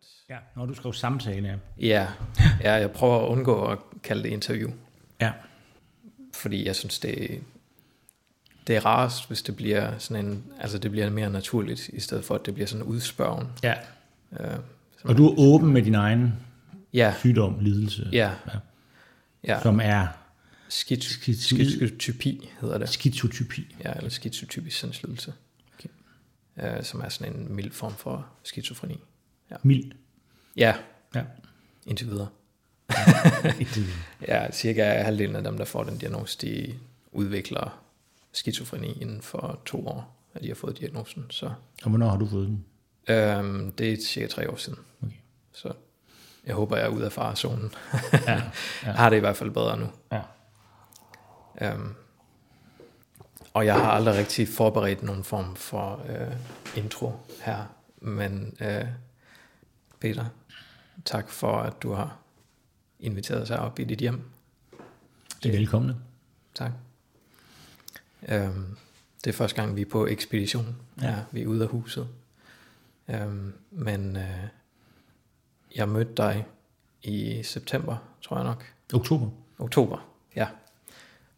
at... Ja, når du skrev samtale, ja. Ja, ja, jeg prøver at undgå at kalde det interview, Ja, fordi jeg synes, det, det er rarest, hvis det bliver sådan en, altså det bliver mere naturligt, i stedet for at det bliver sådan en udspørgen. ja. Øh, Og du er åben med din egen ja, sygdom, lidelse, ja, Ja. ja. som er Skiz- Skizotypi hedder det. skizotypi. Ja, eller skizotypisk sindslidelse. Okay. Øh, som er sådan en mild form for skizofreni. Mild. Ja, Ja. indtil videre. Ja, cirka halvdelen af dem, der får den diagnose, de udvikler skizofreni inden for to år, at de har fået diagnosen. Så Og hvornår har du fået den? øhm, det er cirka tre år siden. Okay. Så jeg håber, jeg er ude af farezonen. Ja, ja. Jeg har det i hvert fald bedre nu. ja. Øhm, og jeg har aldrig rigtig forberedt nogen form for øh, intro her. Men øh, Peter, tak for, at du har inviteret os op i dit hjem. I er velkomne. Tak. Øhm, det er første gang, vi er på ekspedition. Ja. Ja. vi er ude af huset. Øhm, men øh, jeg mødte dig i september, tror jeg nok. Oktober. Oktober, ja.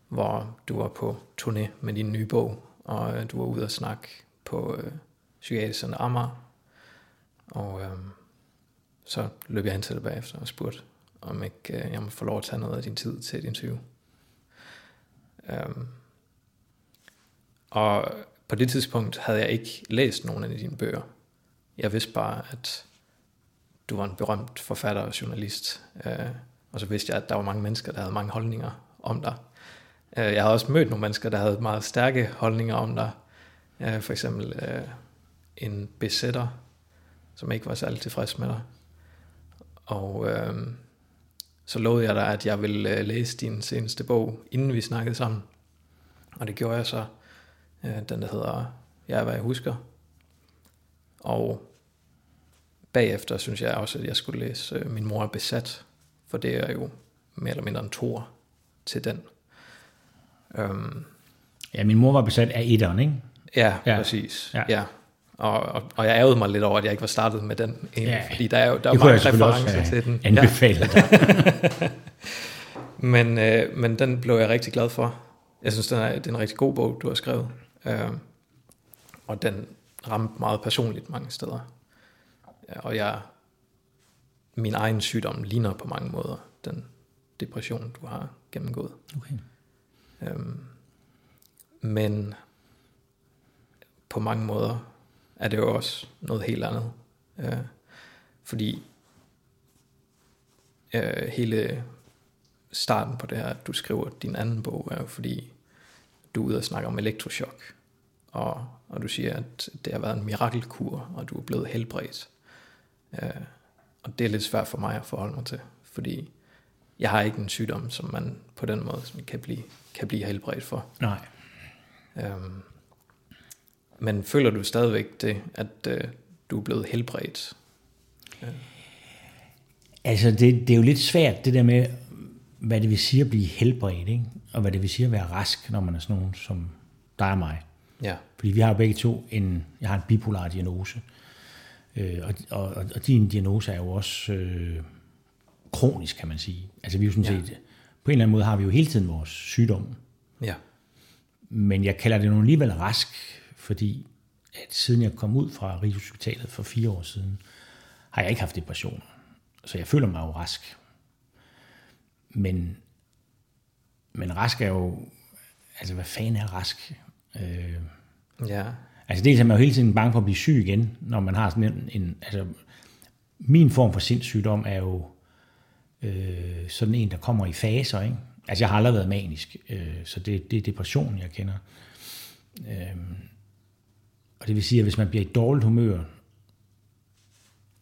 Hvor du var på turné med din nye bog, og øh, du var ude og snakke på øh, Psykiatrisk Center Amager. Og øh, så løb jeg hen til dig bagefter og spurgte, om ikke øh, jeg må få lov at tage noget af din tid til et interview. Øhm, og på det tidspunkt havde jeg ikke læst nogen af dine bøger. Jeg vidste bare, at du var en berømt forfatter og journalist. Øh, og så vidste jeg, at der var mange mennesker, der havde mange holdninger om dig. Øh, jeg havde også mødt nogle mennesker, der havde meget stærke holdninger om dig. Øh, for eksempel øh, en besætter, som ikke var særlig tilfreds med dig. Og uh, så lovede jeg dig, at jeg ville uh, læse din seneste bog, inden vi snakkede sammen. Og det gjorde jeg så. Uh, den, der hedder Jeg er, hvad jeg husker. Og bagefter synes jeg også, at jeg skulle læse uh, Min mor er besat. For det er jo mere eller mindre en tor til den. Um, Ja, min mor var besat af etteren, ikke? ja, Ja. ja, præcis. Ja. Ja. Ja. Og, og, og jeg ærgede mig lidt over, at jeg ikke var startet med den. Egentlig, Ja. Fordi der er jo der er mange referencer til den. anbefalet dig. Men, øh, men den blev jeg rigtig glad for. Jeg synes, den er, det er en rigtig god bog, du har skrevet. Øh, og den ramte meget personligt mange steder. Ja, og jeg, min egen sygdom ligner på mange måder den depression, du har gennemgået. Okay. Øhm, men på mange måder er det jo også noget helt andet. Øh, fordi øh, hele starten på det her, at du skriver din anden bog, er jo fordi, du er ude og snakke om elektroshock. Og, og du siger, at det har været en mirakelkur, og du er blevet helbredt. Øh, og det er lidt svært for mig at forholde mig til, fordi jeg har ikke en sygdom, som man på den måde sådan kan, blive, kan blive helbredt for. Nej. Øhm, men føler du stadigvæk det, at øh, du er blevet helbredt? Altså, det, det er jo lidt svært, det der med, hvad det vil sige at blive helbredt, ikke? og hvad det vil sige at være rask, når man er sådan nogen som dig og mig. Ja, Fordi vi har jo begge to en, jeg har en bipolar diagnose, øh, og, og, og, og din diagnose er jo også øh, kronisk, kan man sige. Altså vi er jo sådan Ja. set, på en eller anden måde har vi jo hele tiden vores sygdom, ja, men jeg kalder det nu alligevel rask, fordi at siden jeg kom ud fra Rigshospitalet for fire år siden, har jeg ikke haft depressioner. Så jeg føler mig jo rask. Men, men rask er jo, altså hvad fanden er rask? Øh, ja, altså dels er man jo hele tiden bange for at blive syg igen, når man har sådan en, en altså min form for sindssygdom er jo øh, sådan en, der kommer i faser, ikke? Altså jeg har aldrig været manisk, øh, så det, det er depression, jeg kender. Øh, og det vil sige, at hvis man bliver i dårligt humør,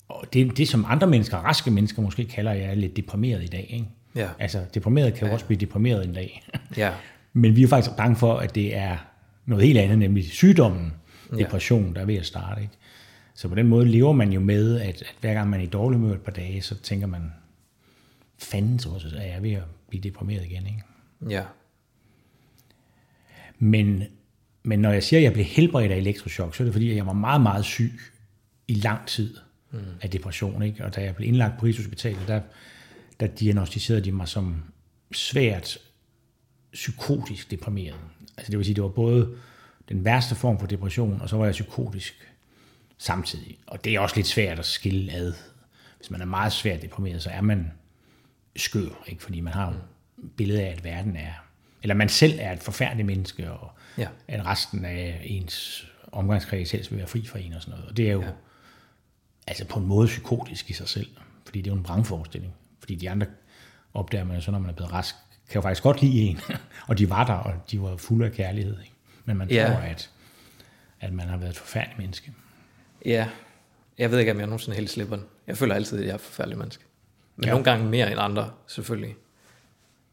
og det, det som andre mennesker, raske mennesker måske kalder, jeg er lidt deprimeret i dag, ikke? ja, Altså deprimeret kan jo også blive deprimeret en dag. ja, Men vi er faktisk bange for, at det er noget helt andet, nemlig sygdommen, Ja. depression, der er ved at starte. Ikke? Så på den måde lever man jo med, at, at hver gang man er i dårlig humør et par dage, så tænker man, fanden så også, er jeg ved at blive deprimeret igen. Ikke? ja, Men, men når jeg siger, at jeg blev helbredt af elektroshock, så er det fordi, at jeg var meget, meget syg i lang tid. mm. af depression. Ikke? Og da jeg blev indlagt på Rigshospitalet, der, der diagnostiserede de mig som svært psykotisk deprimeret. Altså det vil sige, det var både den værste form for depression, og så var jeg psykotisk samtidig. Og det er også lidt svært at skille ad. Hvis man er meget svært deprimeret, så er man skør, ikke? fordi man har et billede af, at verden er, eller man selv er et forfærdeligt menneske, og ja. at resten af ens omgangskreds helst vil være fri for en og sådan noget. Og det er jo ja. altså på en måde psykotisk i sig selv, fordi det er jo en brandforestilling. Fordi de andre opdager man jo så, når man er blevet rask, kan jo faktisk godt lide en, og de var der, og de var fulde af kærlighed. Ikke? Men man ja. tror, at, at man har været et forfærdeligt menneske. Ja, jeg ved ikke, om jeg nogensinde helt slipper den. Jeg føler altid, at jeg er et forfærdeligt menneske. Men ja. nogle gange mere end andre, selvfølgelig.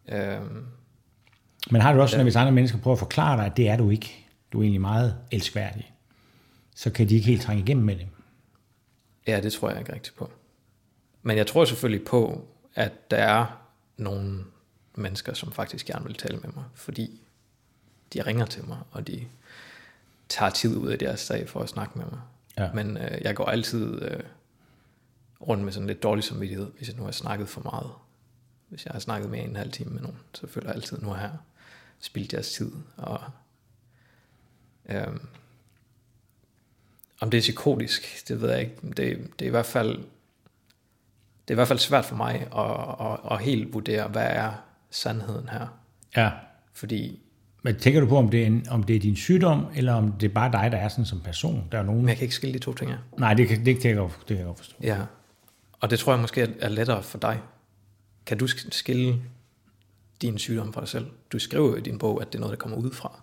Øhm, Men har du også at hvis andre mennesker prøver at forklare dig, at det er du ikke, du er egentlig meget elskværdig, så kan de ikke helt trænge igennem med det. Ja, det tror jeg ikke rigtigt på. Men jeg tror selvfølgelig på, at der er nogle mennesker, som faktisk gerne vil tale med mig, fordi de ringer til mig, og de tager tid ud af deres dag for at snakke med mig. Ja. Men øh, jeg går altid øh, rundt med sådan lidt dårlig samvittighed, hvis jeg nu har snakket for meget. Hvis jeg har snakket mere end en halv time med nogen, så føler jeg altid, nu har jeg spildt deres tid. Og, øh, om det er psykotisk, det ved jeg ikke. Det, det er i hvert fald det er i hvert fald svært for mig at, at, at helt vurdere, hvad er sandheden her. Ja. Fordi... Men tænker du på, om det, er en, om det er din sygdom, eller om det er bare dig, der er sådan som person? Der er nogen... Men jeg kan ikke skille de to ting her. Nej, det kan, det, kan jeg godt, det kan jeg godt forstå. Ja, og det tror jeg måske er lettere for dig. Kan du skille din sygdom fra dig selv? Du skriver jo i din bog, at det er noget, der kommer ud fra.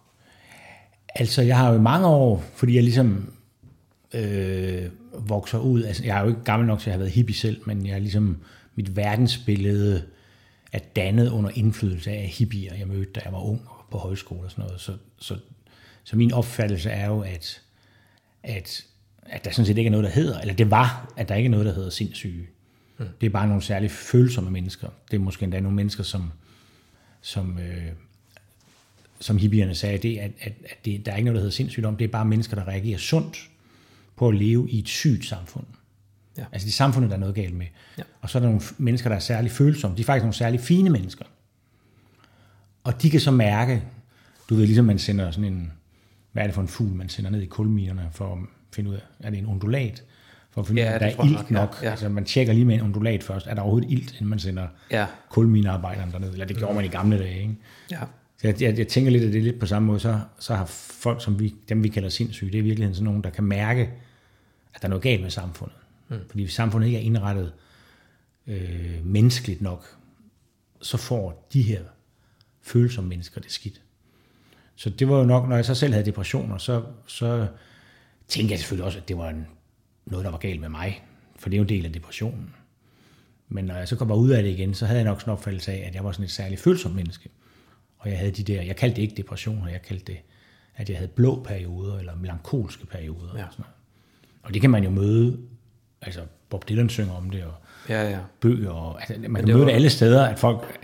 Altså, jeg har jo i mange år, fordi jeg ligesom øh, vokser ud. Altså, jeg er jo ikke gammel nok til at have været hippie selv, men jeg er ligesom, mit verdensbillede er dannet under indflydelse af hippier, jeg mødte, da jeg var ung på højskole og sådan noget. Så, så, så min opfattelse er jo, at, at, at der sådan set ikke er noget, der hedder, eller det var, at der ikke er noget, der hedder sindssyge. Mm. Det er bare nogle særligt følsomme mennesker. Det er måske endda nogle mennesker, som, som, øh, som hippierne sagde, det, at, at, at det, der er ikke noget, der hedder sindssygdom. Det er bare mennesker, der reagerer sundt på at leve i et sygt samfund. Ja. Altså det samfundet, der er noget galt med. Ja. Og så er der nogle mennesker, der er særlig følsomme. De er faktisk nogle særlig fine mennesker. Og de kan så mærke, du ved, ligesom man sender sådan en, hvad er det for en fugl, man sender ned i kulminerne for at finde ud af, er det en undulat? For at finde ja, at der er ilt nok. nok. Ja. Altså man tjekker lige med en undulat først, er der overhovedet ilt, inden man sender ja. kulminearbejderne derned? Eller det gjorde man i gamle dage, ikke? Ja. Så jeg, jeg, jeg tænker lidt, at det er lidt på samme måde, så, så har folk, som vi, dem vi kalder sindssyge, det er virkelig sådan nogen, der kan mærke, at der er noget galt med samfundet. Mm. Fordi hvis samfundet ikke er indrettet øh, menneskeligt nok, så får de her følsomme mennesker det skidt. Så det var jo nok, når jeg så selv havde depressioner, så, så tænkte jeg selvfølgelig også, at det var en, noget, der var galt med mig. For det er jo en del af depressionen. Men når jeg så kom ud af det igen, så havde jeg nok sådan en opfattelse af, at jeg var sådan et særligt følsomt menneske. Og jeg havde de der, jeg kaldte det ikke depressioner, jeg kaldte det, at jeg havde blå perioder, eller melankolske perioder. Ja. Og, sådan noget. og det kan man jo møde, altså Bob Dylan synger om det, og ja, ja. bøger, og altså, man kan møde det alle steder, at folk,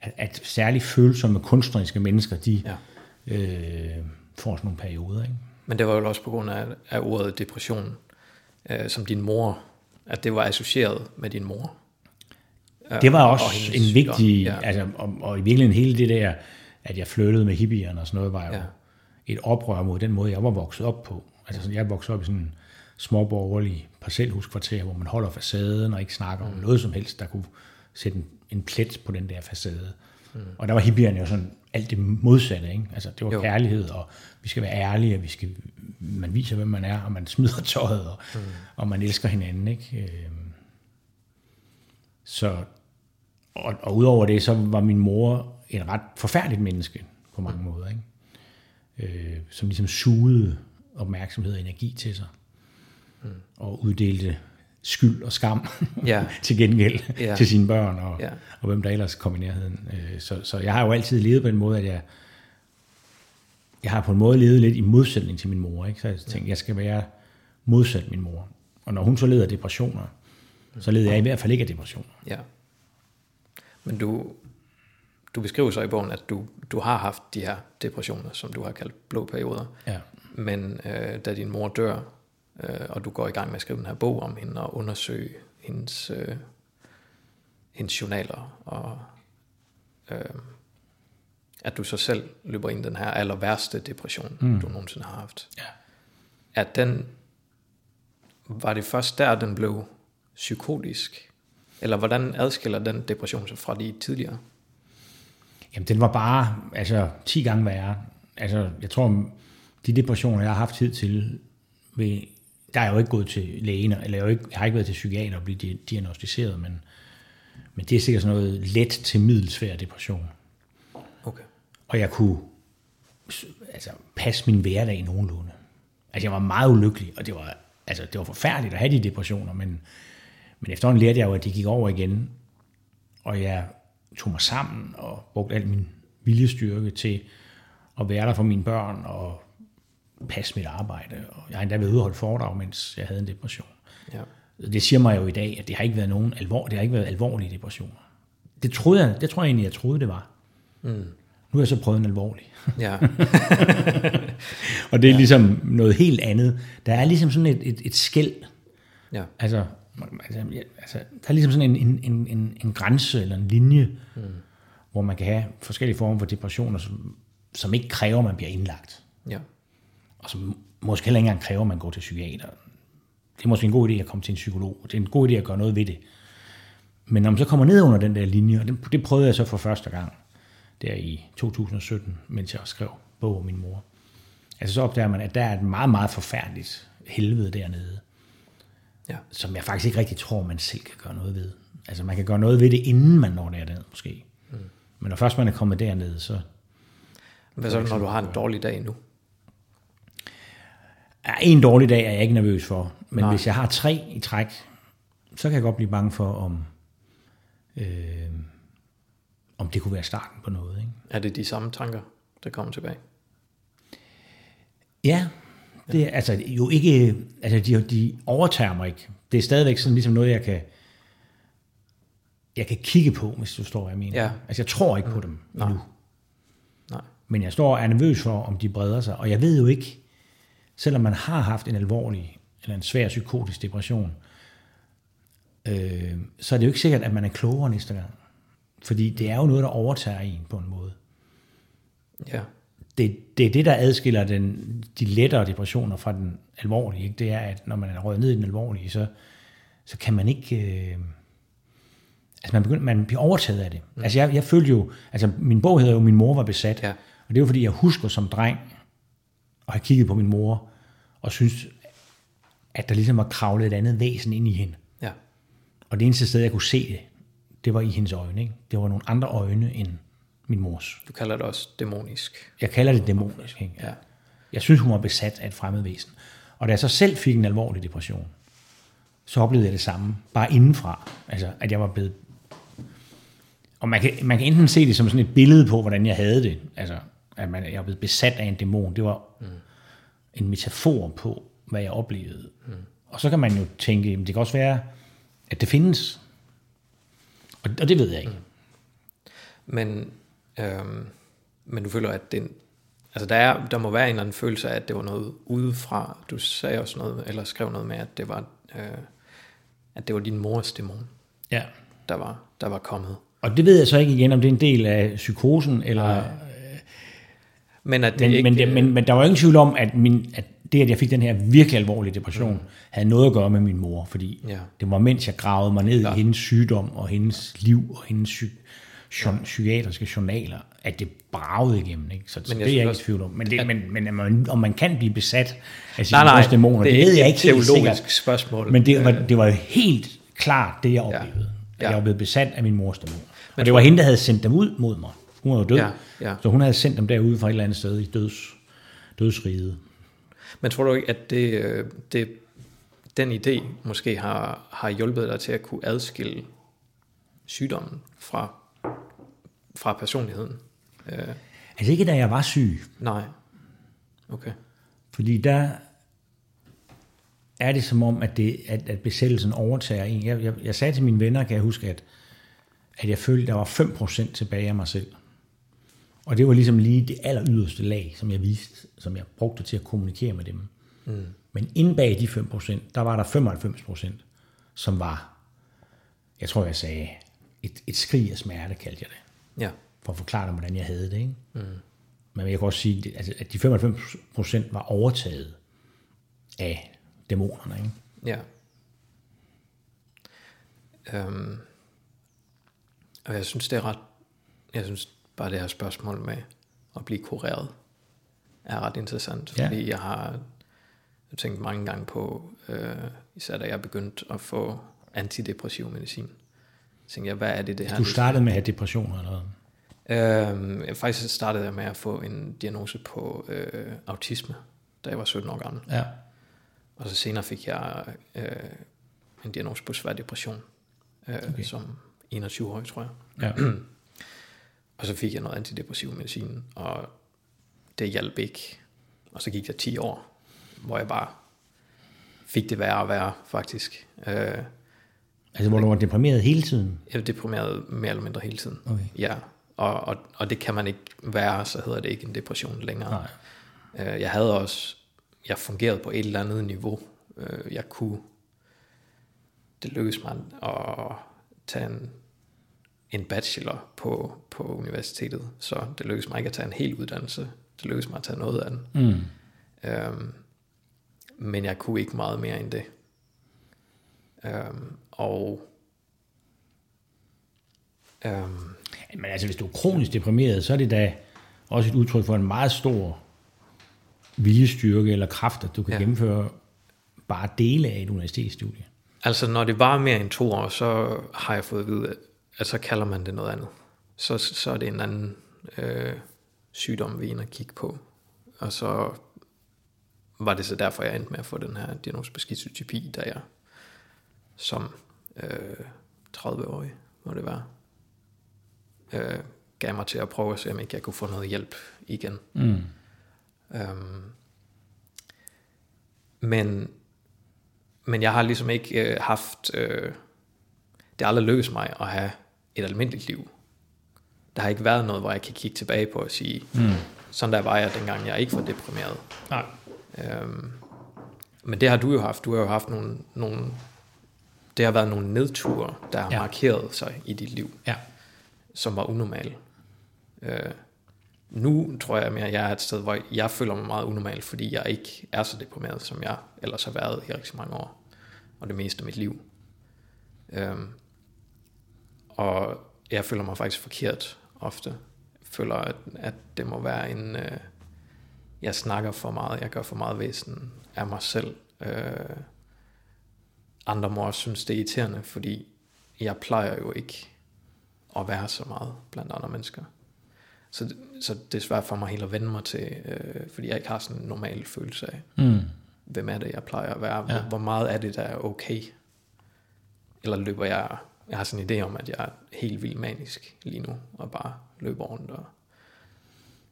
at, at særligt følsomme kunstneriske mennesker, de ja. øh, får sådan nogle perioder. Ikke? Men det var jo også på grund af, af ordet depression, øh, som din mor, at det var associeret med din mor. Det var også og en vigtig, ja. altså, og, og i virkeligheden hele det der, at jeg flyttede med hippierne og sådan noget, var jo ja. et oprør mod den måde, jeg var vokset op på. Altså jeg voksede op i sådan en småborgerlig parcelhuskvarter, hvor man holder facaden og ikke snakker mm. om noget som helst, der kunne sætte en, en plet på den der facade. Mm. Og der var hippierne jo sådan alt det modsatte, ikke? Altså det var jo. kærlighed, og vi skal være ærlige, og vi skal, man viser, hvem man er, og man smider tøjet, og, mm. og man elsker hinanden, ikke? Øhm, så, og, og udover det, så var min mor en ret forfærdeligt menneske på mange mm. måder, ikke? Øh, som ligesom sugede opmærksomhed og energi til sig, mm. og uddelte skyld og skam ja. til gengæld ja. til sine børn, og, ja. og hvem der ellers kom i nærheden. Øh, så, så jeg har jo altid levet på en måde, at jeg, jeg har på en måde levet lidt i modsætning til min mor. Ikke? Så jeg tænkte, jeg skal være modsat min mor. Og når hun så leder af depressioner, så leder jeg i hvert fald ikke af depressioner. Ja. Men du, du beskriver så i bogen, at du, du har haft de her depressioner, som du har kaldt blå perioder. Ja. Men øh, da din mor dør, øh, og du går i gang med at skrive den her bog om hende, og undersøge hendes, øh, hendes journaler, og øh, at du så selv løber ind i den her aller værste depression, mm. du nogensinde har haft. Ja. At den, var det først der, den blev psykotisk? Eller hvordan adskiller den depression sig fra de tidligere? Jamen, den var bare altså, 10 gange værre. Altså, jeg tror, de depressioner, jeg har haft tid til, ved, der er jo ikke gået til lægen, eller jeg, jo ikke, jeg har ikke været til psykiater og blive diagnostiseret, men, men det er sikkert sådan noget let til middelsvær depression. Okay. Og jeg kunne altså, passe min hverdag nogenlunde. Altså, jeg var meget ulykkelig, og det var, altså, det var forfærdeligt at have de depressioner, men, men efterhånden lærte jeg jo, at de gik over igen, og jeg tog mig sammen og brugte al min viljestyrke til at være der for mine børn og passe mit arbejde. Og jeg har endda været ude og holde foredrag, mens jeg havde en depression. Ja. Det siger mig jo i dag, at det har ikke været nogen alvor, det har ikke været alvorlige depressioner. Det, troede jeg, det tror jeg egentlig, jeg troede, det var. Mm. Nu har jeg så prøvet en alvorlig. Ja. og det er ja. ligesom noget helt andet. Der er ligesom sådan et, et, et skæld. ja. Altså, altså, altså, der er ligesom sådan en, en, en, en, en grænse eller en linje, mm. hvor man kan have forskellige former for depressioner, som, som ikke kræver, at man bliver indlagt. Ja. Og som måske heller ikke engang kræver, at man går til psykiater. Det er måske en god idé at komme til en psykolog. Det er en god idé at gøre noget ved det. Men når man så kommer ned under den der linje, og det, det prøvede jeg så for første gang, der i 2017, mens jeg skrev bog om min mor. Altså så opdager man, at der er et meget, meget forfærdeligt helvede dernede, Ja. som jeg faktisk ikke rigtig tror, man selv kan gøre noget ved. Altså man kan gøre noget ved det, inden man når derned, måske. Mm. Men når først man er kommet derned, så... Hvad så, når du har en dårlig dag nu? En dårlig dag er jeg ikke nervøs for, men Nej. Hvis jeg har tre i træk, så kan jeg godt blive bange for, om, øh, om det kunne være starten på noget. Ikke? Er det de samme tanker, der kommer tilbage? Ja, det er altså jo ikke, altså de, de overtager mig ikke. Det er stadigvæk sådan ligesom noget, jeg kan, jeg kan kigge på, hvis du forstår, hvad jeg mener. Ja. Altså jeg tror ikke på dem Nej. endnu. Nej. Men jeg står og er nervøs for, om de breder sig. Og jeg ved jo ikke, selvom man har haft en alvorlig eller en svær psykotisk depression, øh, så er det jo ikke sikkert, at man er klogere næste gang. Fordi det er jo noget, der overtager en på en måde. Ja. Det, det er det, der adskiller den, de lettere depressioner fra den alvorlige. Ikke? Det er, at når man er røget ned i den alvorlige, så, så kan man ikke... Øh, altså man, begynder, man bliver overtaget af det. Mm. Altså jeg, jeg følte jo... Altså min bog hedder jo Min mor var besat. Ja. Og det var fordi, jeg husker som dreng at have kigget på min mor og synes, at der ligesom var kravlet et andet væsen ind i hende. Ja. Og det eneste sted, jeg kunne se det, det var i hendes øjne. Ikke? Det var nogle andre øjne end min mors. Du kalder det også dæmonisk. Jeg kalder det dæmonisk. Ikke? Ja. Jeg synes, hun var besat af et fremmed væsen. Og da jeg så selv fik en alvorlig depression, så oplevede jeg det samme, bare indenfra. Altså, at jeg var blevet... Og man kan, man kan enten se det som sådan et billede på, hvordan jeg havde det. Altså, at man, jeg blevet besat af en dæmon. Det var mm. en metafor på, hvad jeg oplevede. Mm. Og så kan man jo tænke, jamen, det kan også være, at det findes. Og, og det ved jeg ikke. Mm. Men, øhm, men du føler, at det, altså der, er, der må være en eller anden følelse af, at det var noget udefra. Du sagde også noget, eller skrev noget med, at det var, øh, at det var din mors dæmon, Ja. der var, der var kommet. Og det ved jeg så ikke igen, om det er en del af psykosen, eller... Men at det Men, ikke, men, det, men, men der var ingen tvivl om, at, min, at det, at jeg fik den her virkelig alvorlige depression, mm. havde noget at gøre med min mor, fordi Ja. det var mens jeg gravede mig ned Ja. i hendes sygdom og hendes liv og hendes psy, ja. psykiatriske journaler, at det bragede igennem. Ikke? Så, så det er jeg ikke i tvivl om. Men, det, men, men at man, om man kan blive besat af sine nej, nej, dæmoner, det, det ved jeg ikke helt et teologisk sikkert. spørgsmål. Men det var, det var jo helt klart det, jeg oplevede. Ja. At jeg var blevet besat af min mors dæmoner. Og det var hende, der havde sendt dem ud mod mig. Hun var jo død. Ja, ja. Så hun havde sendt dem derude fra et eller andet sted i døds, dødsriget. Men tror du ikke, at det, øh, det, den idé måske har, har hjulpet dig til at kunne adskille sygdommen fra, fra personligheden? Øh, Altså ikke da jeg var syg, nej. Okay. fordi der er det som om, at, det, at, at besættelsen overtager en. Jeg, jeg, jeg sagde til mine venner, kan jeg huske, at, at jeg følte, at der var 5% tilbage af mig selv. Og det var ligesom lige det aller yderste lag, som jeg viste, som jeg brugte til at kommunikere med dem. Mm. Men inde bag de 5%, der var der 95%, som var, jeg tror jeg sagde, et, et skrig af smerte, kaldte jeg det. Ja. For at forklare dig, hvordan jeg havde det. Ikke? Mm. Men jeg kan også sige, at at de 95% var overtaget af dæmonerne. Ikke? Ja. Øhm, og jeg synes, det er ret... Jeg synes bare, det her spørgsmål med at blive kureret er ret interessant. Ja. Fordi jeg har jeg tænkt mange gange på, øh, især da jeg begyndte at få antidepressiv medicin. Tænkte jeg, hvad er det, det her? Du startede med at have depressioner eller hvad? Øhm, faktisk startede jeg med at få en diagnose på øh, autisme, da jeg var 17 år gammel. Ja. Og så senere fik jeg øh, en diagnose på svær depression, øh, okay. som 21-årig, tror jeg. ja. Og så fik jeg noget antidepressiv medicin, og det hjalp ikke. Og så gik der 10 år, hvor jeg bare fik det værre og værre, faktisk. Øh, Altså, hvor du var deprimeret hele tiden? jeg var deprimeret mere eller mindre hele tiden. Okay. Ja, og, og, og det kan man ikke være, så hedder det ikke en depression længere. Nej. Øh, jeg havde også, jeg fungerede på et eller andet niveau. Øh, jeg kunne, det lykkedes mig at tage en, en bachelor på, på universitetet, så det lykkedes mig ikke at tage en hel uddannelse. Det lykkedes mig at tage noget af den. Mm. Øhm, men jeg kunne ikke meget mere end det. Øhm, og øhm, Men altså, hvis du er kronisk deprimeret, så er det da også et udtryk for en meget stor viljestyrke eller kraft, at du kan ja. Gennemføre bare dele af et universitetsstudie. Altså, når det var mere end to år, så har jeg fået at vide, at så kalder man det noget andet. Så, så er det en anden øh, sygdom, vi er inde og kigge på. Og så var det så derfor, jeg endte med at få den her diagnose på skizotypi, da jeg som øh, 30-årig, må det være, øh, gav mig til at prøve at se, om ikke jeg kunne få noget hjælp igen. Mm. Øhm, men, men jeg har ligesom ikke øh, haft, øh, det har aldrig lykkedes mig at have et almindeligt liv. Der har ikke været noget, hvor jeg kan kigge tilbage på og sige, mm. sådan der var jeg dengang, jeg ikke var deprimeret. Nej. Øhm, men det har du jo haft. Du har jo haft nogle, nogle det har været nogle nedture, der har Ja. markeret sig i dit liv, Ja. som var unormale. Øh, nu tror jeg mere, at jeg er et sted, hvor jeg føler mig meget unormal, fordi jeg ikke er så deprimeret, som jeg ellers har været i rigtig mange år, og det meste af mit liv. Øhm, og jeg føler mig faktisk forkert ofte. Jeg føler, at, at det må være en... Øh, jeg snakker for meget, jeg gør for meget væsen af mig selv. Øh, andre må også synes, det er irriterende, fordi jeg plejer jo ikke at være så meget blandt andre mennesker. Så, det- så det er svært for mig helt at vende mig til, øh, fordi jeg ikke har sådan en normal følelse af, Mm. hvem er det, jeg plejer at være, Ja. ja. hvor meget er det, der er okay. Eller løber jeg, jeg har sådan en idé om, at jeg er helt vildt manisk lige nu, og bare løber rundt og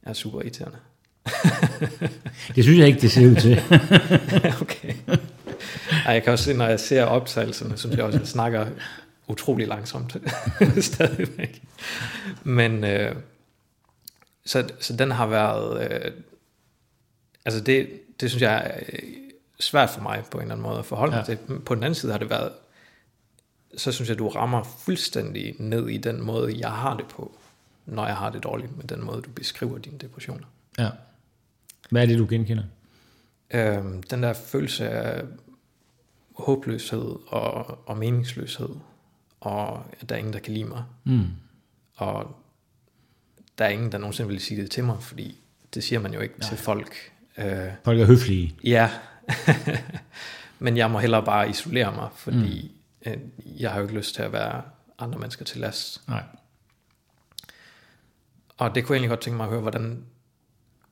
er super irriterende. Det synes jeg ikke, det ser ud til. okay. Ej, jeg kan også se, når jeg ser optagelserne, synes jeg også, at jeg snakker utrolig langsomt stadigvæk. Men øh, så, så den har været, øh, altså det, det synes jeg er svært for mig på en eller anden måde at forholde mig Ja. til. På den anden side har det været, så synes jeg, du rammer fuldstændig ned i den måde, jeg har det på, når jeg har det dårligt med den måde, du beskriver dine depressioner. ja. Hvad er det, du genkender? Øhm, den der følelse af håbløshed og, og meningsløshed, og at der er ingen, der kan lide mig. Mm. Og der er ingen, der nogensinde vil sige det til mig, fordi det siger man jo ikke Nej. til folk. Øh, Folk er høflige. ja, men jeg må hellere bare isolere mig, fordi mm. Jeg har jo ikke lyst til at være andre mennesker til last. Nej. Og det kunne jeg egentlig godt tænke mig at høre, hvordan,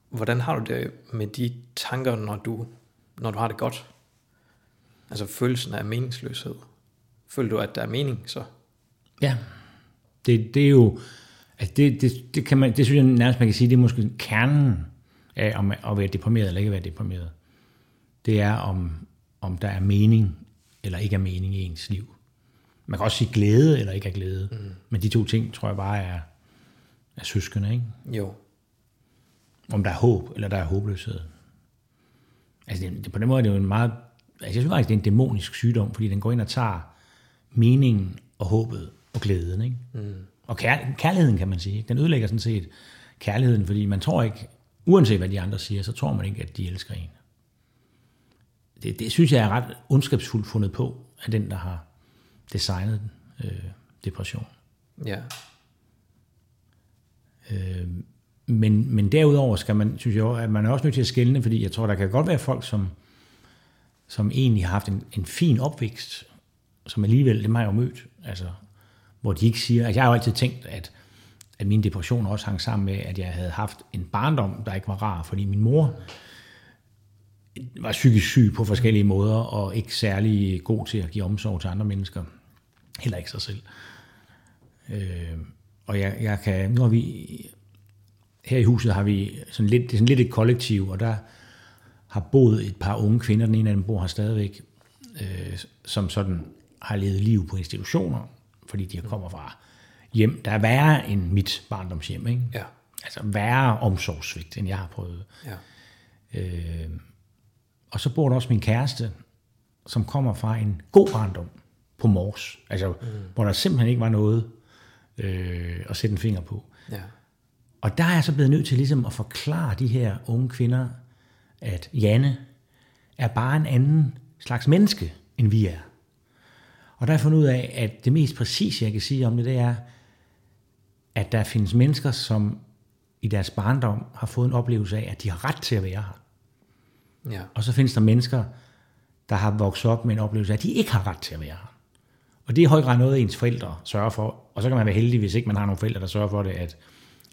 hvordan har du det med de tanker, når du, når du har det godt? Altså følelsen af meningsløshed. Føler du, at der er mening så? Ja. Det, det er jo, altså det, det, det, kan man, det synes jeg nærmest, man kan sige, det er måske kernen af om, at være deprimeret eller ikke være deprimeret. Det er, om, om der er mening eller ikke er mening i ens liv. Man kan også sige glæde eller ikke er glæde. Mm. Men de to ting, tror jeg bare er, er søskende, ikke? Jo. Om der er håb eller der er håbløshed. Altså det, på den måde er det jo en meget, altså jeg synes faktisk, det er en dæmonisk sygdom, fordi den går ind og tager meningen og håbet og glæden, ikke? Mm. Og kær, kærligheden, kan man sige. Den ødelægger sådan set kærligheden, fordi man tror ikke, uanset hvad de andre siger, så tror man ikke, at de elsker en. Det, det synes jeg er ret ondskabsfuldt fundet på af den, der har designet øh, depression. Ja. Øh, men, men derudover skal man, synes jeg, at man er også nødt til at skælne, fordi jeg tror, der kan godt være folk, som, som egentlig har haft en, en fin opvækst, som alligevel, det har jeg jo mødt, altså, hvor de ikke siger, at jeg har jo altid tænkt, at, at min depression også hang sammen med, at jeg havde haft en barndom, der ikke var rar, fordi min mor var psykisk syg på forskellige måder, og ikke særlig god til at give omsorg til andre mennesker. Heller ikke sig selv. Øh, og jeg, jeg kan, nu har vi, her i huset har vi sådan lidt, det er sådan lidt et kollektiv, og der har boet et par unge kvinder, den ene af dem bor her stadigvæk, øh, som sådan har levet liv på institutioner, fordi de kommer fra hjem, der er værre end mit barndomshjem, ikke? Ja. Altså værre omsorgsvigt, end jeg har prøvet. Ja. Øh, og så bor der også min kæreste, som kommer fra en god barndom på Mors, altså mm. hvor der simpelthen ikke var noget øh, at sætte en finger på. Ja. Og der er jeg så blevet nødt til ligesom at forklare de her unge kvinder, at Janne er bare en anden slags menneske, end vi er. Og der har jeg fundet ud af, at det mest præcise, jeg kan sige om det, det er, at der findes mennesker, som i deres barndom har fået en oplevelse af, at de har ret til at være her. Ja. Og så findes der mennesker, der har vokset op med en oplevelse af, at de ikke har ret til at være her. Og det er i høj grad noget, ens forældre sørger for. Og så kan man være heldig, hvis ikke man har nogle forældre, der sørger for det, at,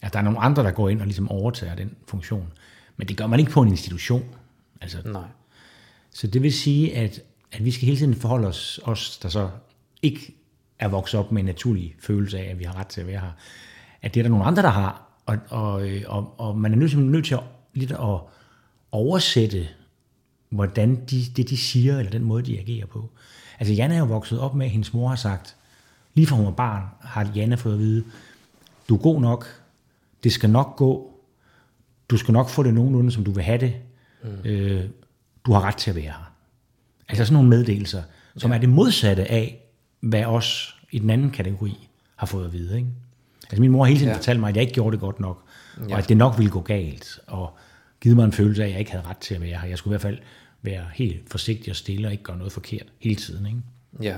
at der er nogle andre, der går ind og ligesom overtager den funktion. Men det gør man ikke på en institution. Altså, Nej. så det vil sige, at, at vi skal hele tiden forholde os, os, der så ikke er vokset op med en naturlig følelse af, at vi har ret til at være her, at det er der nogle andre, der har. Og, og, og, og man er nødt, nødt til at, lidt at oversætte, hvordan de, det de siger, eller den måde, de agerer på. Altså, Janne er jo vokset op med, at hendes mor har sagt, lige fra hun var barn, har Janne fået at vide, du er god nok, det skal nok gå, du skal nok få det nogenlunde, som du vil have det, mm. øh, du har ret til at være her. Altså sådan nogle meddelelser, som ja. er det modsatte af, hvad os i den anden kategori har fået at vide. Ikke? Altså min mor har hele tiden ja. fortalt mig, at jeg ikke gjorde det godt nok, ja. og at det nok ville gå galt, og givet mig en følelse af, at jeg ikke havde ret til at være her. Jeg skulle i hvert fald være helt forsigtig og stille og ikke gøre noget forkert hele tiden. Ikke? Ja.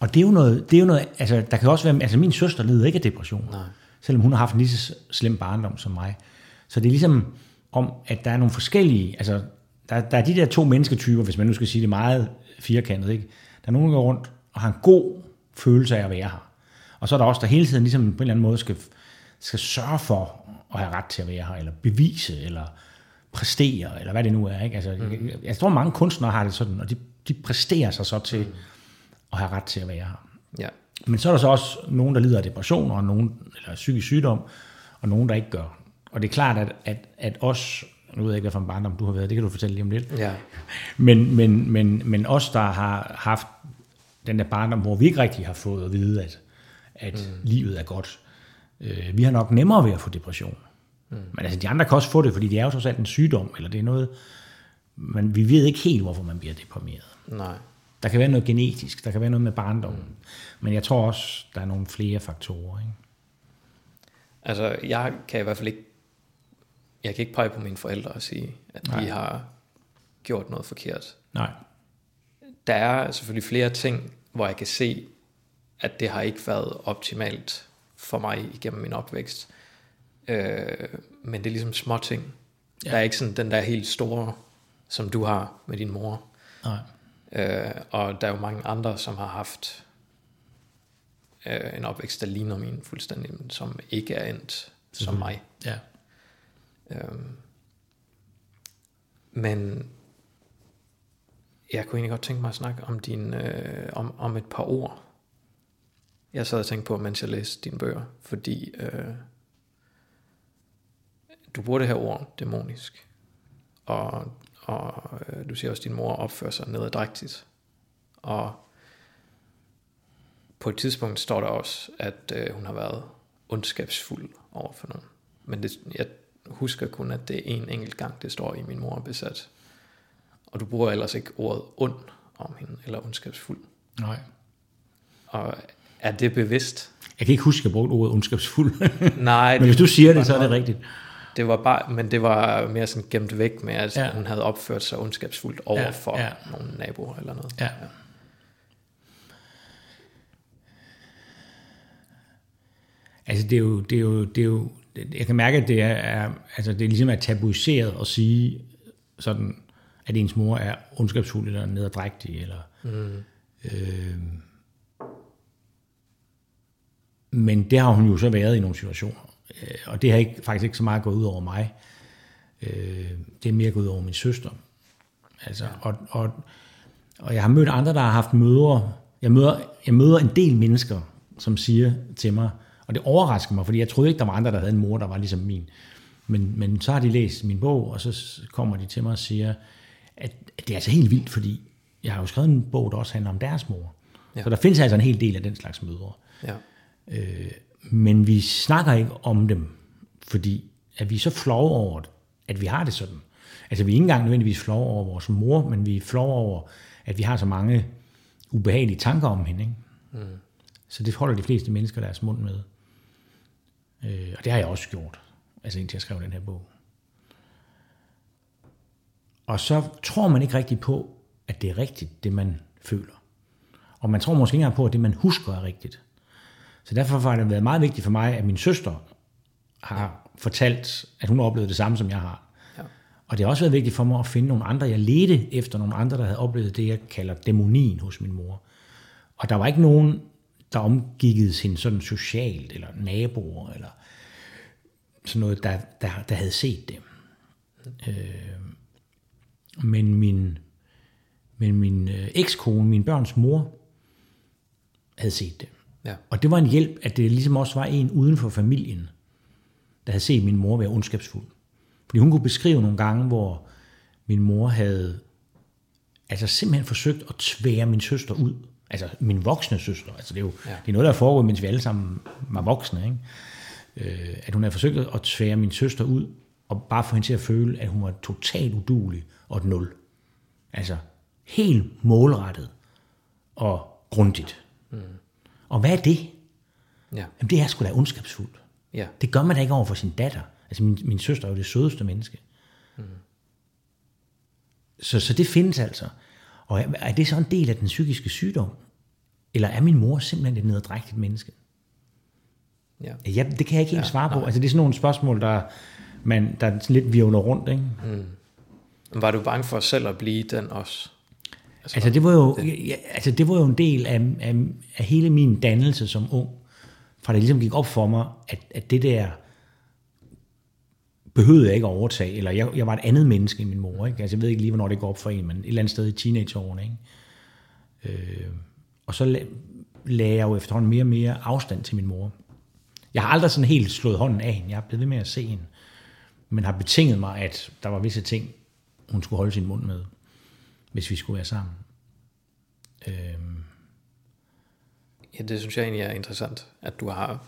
Og det er jo noget, det er jo noget altså der kan også være, altså min søster lider ikke af depression, Nej. selvom hun har haft en lige så slem barndom som mig. Så det er ligesom om, at der er nogle forskellige, altså der, der er de der to mennesketyper, hvis man nu skal sige det meget firkantet, ikke? Der er nogen, der går rundt og har en god følelse af at være her. Og så er der også, der hele tiden ligesom på en eller anden måde skal, skal sørge for at have ret til at være her, eller bevise, eller præstere, eller hvad det nu er. Ikke? Altså, mm. jeg, jeg tror, mange kunstnere har det sådan, og de, de præsterer sig så til mm. at have ret til at være her. Ja. Men så er der så også nogen, der lider af depression, og nogen, eller psykisk sygdom, og nogen, der ikke gør. Og det er klart, at, at, at os, nu ved jeg ikke, hvad for en barndom du har været, det kan du fortælle lige om lidt. Ja. Men, men, men, men os, der har haft den der barndom, hvor vi ikke rigtig har fået at vide, at, at mm. livet er godt, øh, vi har nok nemmere ved at få depression. Mm. Men altså, de andre kan også få det, fordi det er jo trods alt en sygdom, eller det er noget, men vi ved ikke helt, hvorfor man bliver deprimeret. Nej. Der kan være noget genetisk, der kan være noget med barndommen, mm. men jeg tror også, der er nogle flere faktorer. Ikke? Altså, jeg kan i hvert fald ikke, jeg kan ikke pege på mine forældre og sige, at Nej. de har gjort noget forkert. Nej. Der er selvfølgelig flere ting, hvor jeg kan se, at det har ikke været optimalt for mig igennem min opvækst. Øh, men det er ligesom små ting. Ja. Der er ikke sådan den der helt store, som du har med din mor. Nej. Øh, og der er jo mange andre, som har haft øh, en opvækst, der ligner min fuldstændig, som ikke er endt som mig. Ja. Øhm, men jeg kunne egentlig godt tænke mig at snakke om, din, øh, om, om et par ord. Jeg sad og tænkte på, mens jeg læste dine bøger, fordi øh, du bruger det her ord, dæmonisk. Og, og øh, du siger også, at din mor opfører sig nederdrægtigt. Og på et tidspunkt står der også, at øh, hun har været ondskabsfuld over for nogen. Men det, jeg husker kun, at det er en enkelt gang, det står i min mor besat. Og du bruger ellers ikke ordet ond om hende, eller ondskabsfuld. Nej. Og er det bevidst? Jeg kan ikke huske, at jeg brugte ordet ondskabsfuld. Nej. Men hvis du siger det, så er det rigtigt. Det var bare, men det var mere sådan gemt væk med, at Ja. ja. hun havde opført sig ondskabsfuldt over Ja, for ja. ja. nogle naboer eller noget. Ja. Altså det er jo, det er jo, det er jo jeg kan mærke, at det er, er, altså det er ligesom at tabuiseret at sige sådan, at ens mor er ondskabsfuld eller nederdrægtig, eller mm. øh, men det har hun jo så været i nogle situationer, Øh, og det har ikke, faktisk ikke så meget gået ud over mig. Øh, det er mere gået ud over min søster. Altså, og, og, og jeg har mødt andre, der har haft møder. Jeg møder, jeg møder en del mennesker, som siger til mig, og det overrasker mig, fordi jeg troede ikke, der var andre, der havde en mor, der var ligesom min. Men, men så har de læst min bog, og så kommer de til mig og siger, at, at det er altså helt vildt, fordi jeg har jo skrevet en bog, der også handler om deres mor. Ja. Ja. Så der findes altså en hel del af den slags mødre. Ja. Men vi snakker ikke om dem, fordi at vi er så flove over, at vi har det sådan. Altså vi er ikke engang nødvendigvis flove over vores mor, men vi er flove over, at vi har så mange ubehagelige tanker om hende. Ikke? Mm. Så det holder de fleste mennesker deres mund med. Øh, og det har jeg også gjort, altså indtil jeg skrev den her bog. Og så tror man ikke rigtig på, at det er rigtigt, det man føler. Og man tror måske ikke engang på, at det man husker er rigtigt. Så derfor har det været meget vigtigt for mig, at min søster har fortalt, at hun oplevede det samme, som jeg har. Ja. Og det har også været vigtigt for mig at finde nogle andre. Jeg ledte efter nogle andre, der havde oplevet det, jeg kalder dæmonien hos min mor. Og der var ikke nogen, der omgikkede hende sådan socialt, eller naboer, eller sådan noget, der, der, der havde set det. Øh, men min, men min øh, ekskone, min børns mor, havde set det. Ja. Og det var en hjælp, at det ligesom også var en uden for familien, der havde set min mor være ondskabsfuld. Fordi hun kunne beskrive nogle gange, hvor min mor havde altså simpelthen forsøgt at tvære min søster ud. Altså min voksne søster. Altså det er jo ja. Det er noget, der foregår, mens vi alle sammen var voksne. Ikke? Øh, at hun havde forsøgt at tvære min søster ud, og bare få hende til at føle, at hun var totalt udulig og et nul. Altså helt målrettet og grundigt. Mm. Og hvad er det? Ja. Jamen det er sgu da ondskabsfuldt. Ja. Det gør man da ikke over for sin datter. Altså min, min søster er jo det sødeste menneske. Mm. Så, så det findes altså. Og er- er det så en del af den psykiske sygdom? Eller er min mor simpelthen et nederdrægtigt menneske? Ja. Ja, det kan jeg ikke helt Ja, svare på. nej. Altså det er sådan nogle spørgsmål, der, man, der sådan lidt virvler rundt. Ikke? Men Var du bange for selv at blive den også? Altså det var jo, ja, altså det var jo en del af, af, af hele min dannelse som ung, fra det ligesom gik op for mig, at, at det der behøvede jeg ikke at overtage, eller jeg, jeg var et andet menneske end min mor. Ikke? Altså jeg ved ikke lige, hvornår det går op for en, men et eller andet sted i teenageårene. Ikke? Øh, og så la- lagde jeg jo efterhånden mere og mere afstand til min mor. Jeg har aldrig sådan helt slået hånden af hende. Jeg er blevet ved med at se hende. Men har betinget mig, at der var visse ting, hun skulle holde sin mund med, hvis vi skulle være sammen. Øhm, Ja, det synes jeg egentlig er interessant, at du har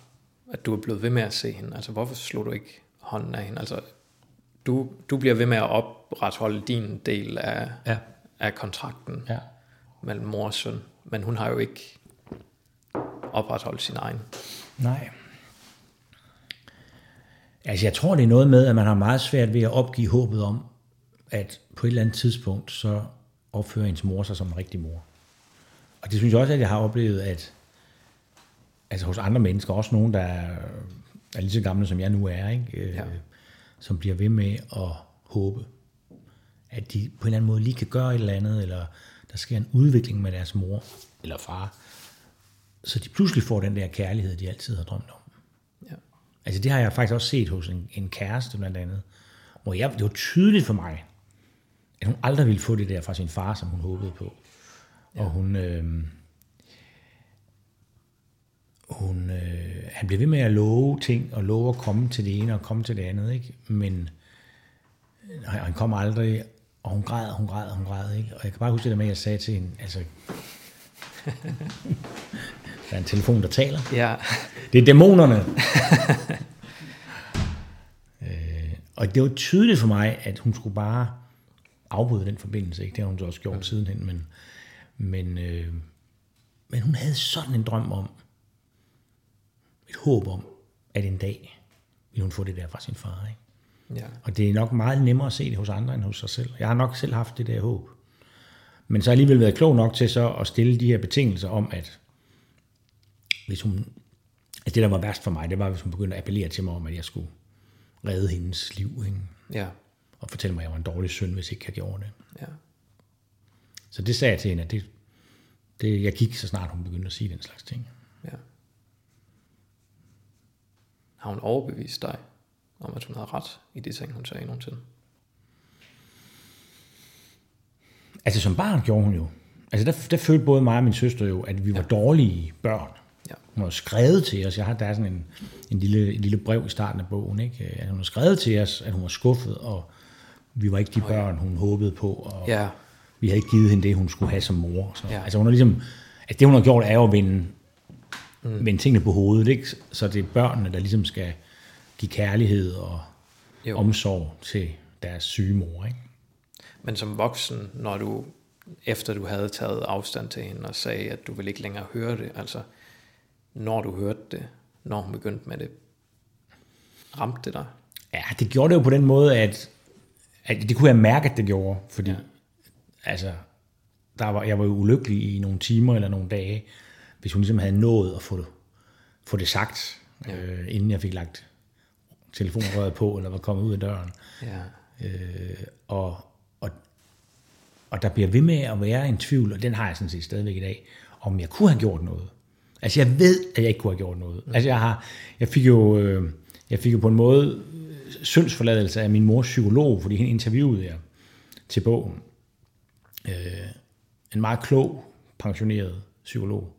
at du er blevet ved med at se hende. Altså, hvorfor slog du ikke hånden af hende? Altså, du, du bliver ved med at opretholde din del af, ja. af kontrakten ja. mellem mor og søn, men hun har jo ikke opretholdt sin egen. Nej. Altså jeg tror, det er noget med, at man har meget svært ved at opgive håbet om, at på et eller andet tidspunkt, så opfører ens mor sig som en rigtig mor. Og det synes jeg også, at jeg har oplevet, at altså hos andre mennesker, også nogen, der er, er lige så gamle, som jeg nu er, ikke? Øh, Ja. som bliver ved med at håbe, at de på en eller anden måde lige kan gøre et eller andet, eller der sker en udvikling med deres mor eller far, så de pludselig får den der kærlighed, de altid har drømt om. Ja. Altså det har jeg faktisk også set hos en, en kæreste blandt andet, hvor jeg, det var tydeligt for mig, at hun aldrig ville få det der fra sin far, som hun håbede på. Og hun, øh, hun, øh, han blev ved med at love ting, og love at komme til det ene og komme til det andet, ikke? Men øh, han kom aldrig, og hun græd, hun græd, hun græd, ikke? Og jeg kan bare huske det der med, at jeg sagde til hende, altså, der er en telefon, der taler. Ja, Det er dæmonerne. øh, og det var tydeligt for mig, at hun skulle bare afbryde den forbindelse. Ikke? Det har hun så også gjort mm. sidenhen, men, men, øh, men hun havde sådan en drøm om, et håb om, at en dag ville hun få det der fra sin far. Ikke? Ja. Og det er nok meget nemmere at se det hos andre end hos sig selv. Jeg har nok selv haft det der håb. Men så har jeg alligevel været klog nok til så at stille de her betingelser om, at hvis hun... Altså det, der var værst for mig, det var, hvis hun begyndte at appellere til mig om, at jeg skulle redde hendes liv. Ikke? Ja. Og fortælle mig, at jeg var en dårlig søn, hvis ikke jeg gjorde det. Ja. Så det sagde jeg til hende, at det, det, jeg gik så snart hun begyndte at sige den slags ting. Ja. Har hun overbevist dig om, at hun havde ret i de ting, hun sagde nogensinde? Altså som barn gjorde hun jo. Altså der, der følte både mig og min søster jo, at vi var dårlige børn. Ja. Hun har skrevet til os, jeg har, der er sådan en, en lille, en lille brev i starten af bogen, ikke? At hun har skrevet til os, at hun var skuffet, og vi var ikke de børn, hun håbede på, og Ja. vi havde ikke givet hende det, hun skulle have som mor. Så, Ja. Altså hun har ligesom, at det hun har gjort er jo at vende, mm. vende tingene på hovedet, ikke? så det er børnene, der ligesom skal give kærlighed og jo. omsorg til deres syge mor. Ikke? Men som voksen, når du, efter du havde taget afstand til hende og sagde, at du ville ikke længere høre det, altså når du hørte det, når hun begyndte med det, ramte det dig? Ja, det gjorde det jo på den måde, at, at det kunne jeg mærke, at det gjorde, fordi Ja. altså, der var, jeg var jo ulykkelig i nogle timer eller nogle dage, hvis hun ligesom havde nået at få det, få det sagt, ja. øh, inden jeg fik lagt telefonrøret på, eller var kommet ud af døren. Ja. Øh, og, og, og der bliver ved med at være en tvivl, og den har jeg sådan set stadigvæk i dag, om jeg kunne have gjort noget. Altså jeg ved, at jeg ikke kunne have gjort noget. Altså jeg har, jeg fik jo, øh, jeg fik jo på en måde syndsforladelse af min mors psykolog, fordi hende interviewede jeg til bogen. Øh, en meget klog, pensioneret psykolog,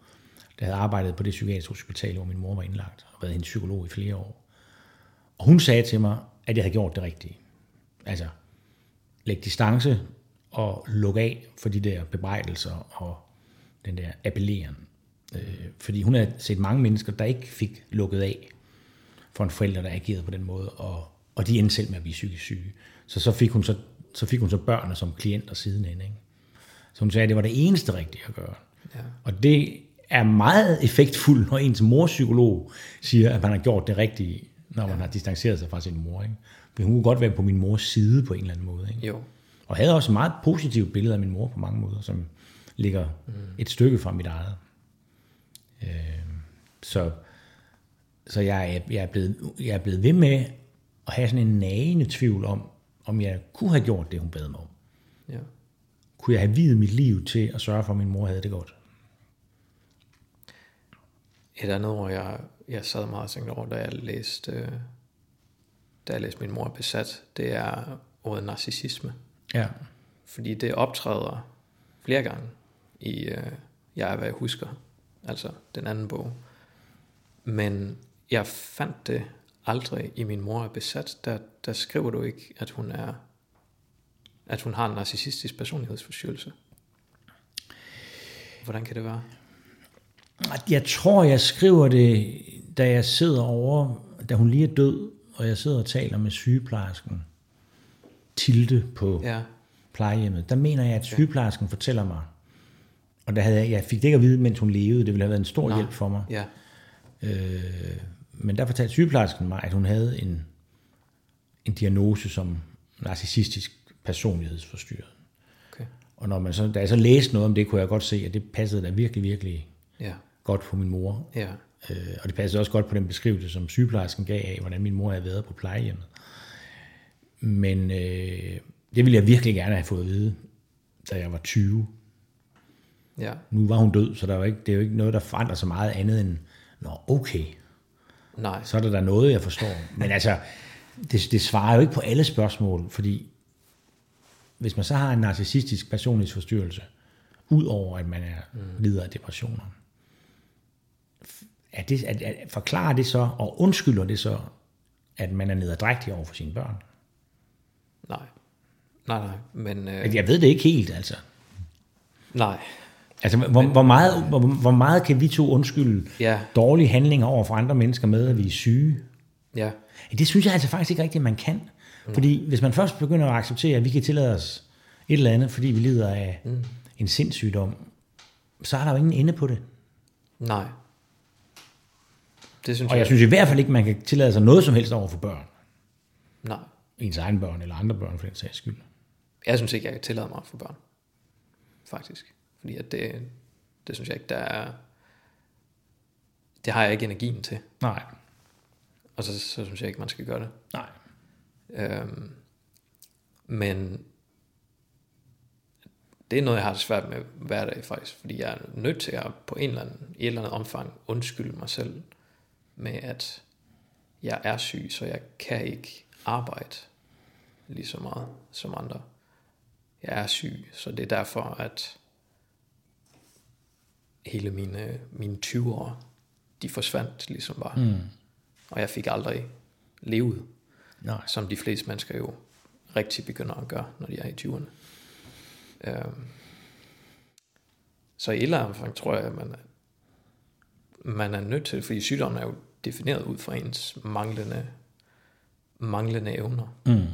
der havde arbejdet på det psykiatriske hospital, hvor min mor var indlagt, og været hendes psykolog i flere år. Og hun sagde til mig, at jeg havde gjort det rigtige. Altså, læg distance og luk af for de der bebrejdelser og den der appelleren. Øh, fordi hun havde set mange mennesker, der ikke fik lukket af for en forælder, der agerede på den måde, og, og de endte selv med at blive psykisk syge. Så så fik hun så, så, fik hun så børnene som klienter sidenhen. Ikke? Så hun sagde, at det var det eneste rigtige at gøre. Ja. Og det er meget effektfuldt, når ens morpsykolog siger, at man har gjort det rigtige, når man har distanceret sig fra sin mor. Ikke? For hun kunne godt være på min mors side på en eller anden måde. Ikke? Jo. Og havde også et meget positivt billede af min mor på mange måder, som ligger mm. et stykke fra mit eget. Øh, så så jeg, jeg, er blevet, jeg er blevet ved med at have sådan en nagende tvivl om, om jeg kunne have gjort det, hun bad mig om. Ja. Kunne jeg have videt mit liv til at sørge for, at min mor havde det godt? Et andet ord, jeg, jeg sad meget og tænkte over, da jeg læste, øh, da jeg læste Min mor er besat, det er ordet narcissisme. Ja. Fordi det optræder flere gange i øh, Jeg er, hvad jeg husker, altså den anden bog. Men jeg fandt det aldrig i Min mor er besat. Der, der skriver du ikke, at hun er at hun har en narcissistisk personlighedsforstyrrelse. Hvordan kan det være? Jeg tror, jeg skriver det, da jeg sidder over, da hun lige er død, og jeg sidder og taler med sygeplejersken Tilde på Ja, plejehjemmet. Der mener jeg, at sygeplejersken fortæller mig, og der havde jeg, jeg fik det ikke at vide, mens hun levede, det ville have været en stor Nej. hjælp for mig. ja, Øh, men der fortalte sygeplejersken mig, at hun havde en, en diagnose som narcissistisk personlighedsforstyrret. okay. Og når man så, da jeg så læste noget om det, kunne jeg godt se, at det passede da virkelig, virkelig Ja, godt på min mor. ja, Øh, og det passede også godt på den beskrivelse, som sygeplejersken gav af, hvordan min mor havde været på plejehjemmet. Men øh, det ville jeg virkelig gerne have fået at vide, da jeg var 20. ja, Nu var hun død, så der var ikke, det er jo ikke noget, der forandrer så meget andet end, nå okay, nej, så er der da noget, jeg forstår. Men altså, det, det svarer jo ikke på alle spørgsmål, fordi hvis man så har en narcissistisk personlighedsforstyrrelse, udover at man er mm. lider af depressioner, er det, at, at, forklarer det så, og undskylder det så, at man er nederdrægtig over for sine børn? nej, nej, nej, men Øh. Jeg ved det ikke helt, altså. nej, Altså, hvor, hvor, meget, hvor, hvor meget kan vi to undskylde ja, dårlige handlinger over for andre mennesker med, at vi er syge? ja, Det synes jeg altså faktisk ikke rigtigt, man kan. Fordi hvis man først begynder at acceptere, at vi kan tillade os, et eller andet, fordi vi lider af mm. en sindssygdom, så er der jo ingen ende på det. Nej. Det synes Og jeg synes i hvert fald ikke, man kan tillade sig noget som helst over for børn. Nej. Ens egen børn eller andre børn for den sags skyld. Jeg synes ikke, jeg kan tillade mig for børn. Faktisk. Fordi at det, det synes jeg ikke, der er... Det har jeg ikke energien til. Nej. Og så, så synes jeg ikke, man skal gøre det. Nej. Øhm, men det er noget, jeg har det svært med hver dag faktisk, fordi jeg er nødt til at på en eller anden, i et eller andet omfang undskylde mig selv med, at jeg er syg, så jeg kan ikke arbejde lige så meget som andre. Jeg er syg, så det er derfor, at hele mine, mine 20 år, de forsvandt ligesom bare. Mm. Og jeg fik aldrig levet, Nej. som de fleste mennesker jo rigtig begynder at gøre, når de er i 20'erne. Øhm, så i et eller andet omfang tror jeg, at man man er nødt til, fordi sygdommen er jo defineret ud fra ens manglende, manglende evner. Mm.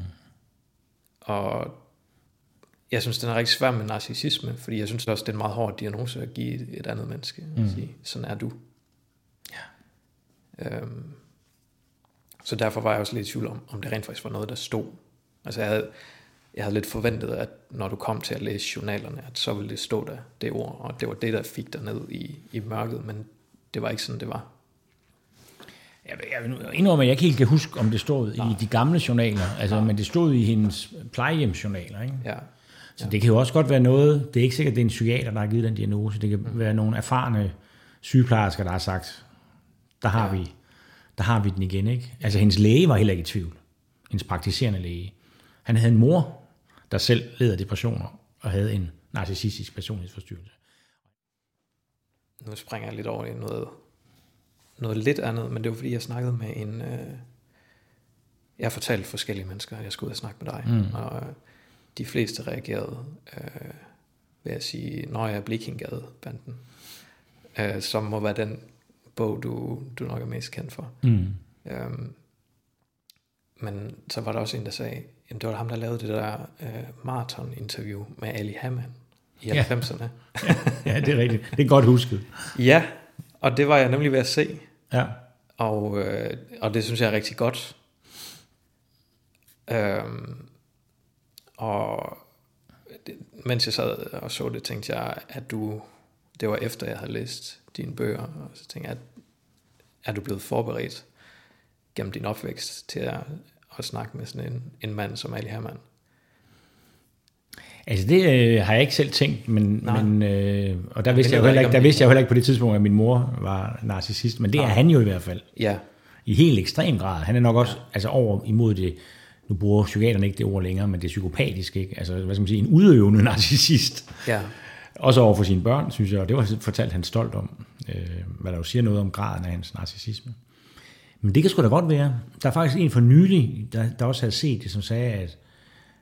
Og jeg synes, den er rigtig svær med narcissisme, fordi jeg synes også, det er en meget hård diagnose at give et, et andet menneske. Mm. Sige, sådan er du. Ja. Øhm, så derfor var jeg også lidt i tvivl om, om det rent faktisk var noget, der stod. Altså jeg havde, jeg havde lidt forventet, at når du kom til at læse journalerne, at så ville det stå der, det ord, og det var det, der fik dig ned i, i mørket, men det var ikke sådan, det var. Jeg, jeg vil indrømme, at jeg ikke helt kan huske, om det stod i de gamle journaler, altså, men det stod i hendes plejehjemsjournaler. Ikke? Ja, Så det kan jo også godt være noget, det er ikke sikkert, det er en psykiater, der har givet den diagnose, det kan mm. være nogle erfarne sygeplejersker, der har sagt, der har, Ja. vi, der har vi den igen. Ikke? Altså hendes læge var heller ikke i tvivl, hendes praktiserende læge. Han havde en mor, der selv led af depressioner, og havde en narcissistisk personlighedsforstyrrelse. nu springer jeg lidt over i noget, noget lidt andet, men det var fordi, jeg snakkede med en... Øh, jeg har fortalt forskellige mennesker, at jeg skulle ud og snakke med dig, mm. og øh, de fleste reagerede øh, ved at sige, når jeg er Blikinggade-banden, øh, som må være den bog, du, du nok er mest kendt for. Mm. Øhm, men så var der også en, der sagde, jamen det var ham, der lavede det der øh, marathon-interview med Ali Hamann i Ja. 90'erne. Ja, det er rigtigt. Det er godt husket. Ja, og det var jeg nemlig ved at se. Ja. Og, øh, og det synes jeg er rigtig godt. Øhm, og det, mens jeg sad og så det, tænkte jeg, at du, det var efter jeg havde læst dine bøger, og så tænkte jeg, at er du blevet forberedt gennem din opvækst til at, at snakke med sådan en, en mand som Ali Hermann? Altså det øh, har jeg ikke selv tænkt, men, Nej. men øh, og der Jeg vidste, jeg jo heller ikke, der vidste jeg heller ikke på det tidspunkt, at min mor var narcissist, men det er Nej. han jo i hvert fald. Ja, I helt ekstrem grad. Han er nok også altså over imod det, nu bruger psykiaterne ikke det ord længere, men det er psykopatisk, ikke? Altså, hvad skal man sige, en udøvende narcissist. ja, Også over for sine børn, synes jeg, og det var fortalt han stolt om, øh, hvad der jo siger noget om graden af hans narcissisme. Men det kan sgu da godt være. Der er faktisk en for nylig, der, der også havde set det, som sagde, at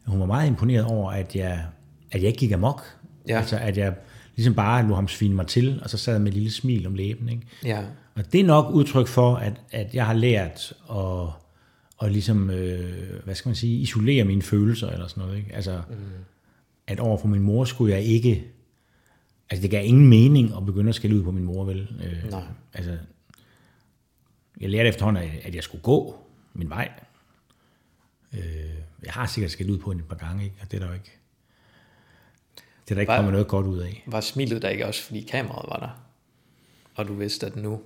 hun var meget imponeret over, at jeg, at jeg ikke gik amok. Ja. Altså, at jeg ligesom bare lå ham svine mig til, og så sad med et lille smil om læben. Ikke? ja, Og det er nok udtryk for, at, at jeg har lært at, at ligesom, øh, hvad skal man sige, isolere mine følelser eller sådan noget. Ikke? Altså, mm. at over for min mor skulle jeg ikke, altså det gav ingen mening at begynde at skælde ud på min mor, vel? Øh, Nej. Altså, jeg lærte efterhånden, at- at jeg skulle gå min vej. Øh, jeg har sikkert skældt ud på hende et par gange, ikke? og det er der jo ikke, det er der ikke Hvad? kommet noget godt ud af. var smilet der ikke også, fordi kameraet var der? Og du vidste, at nu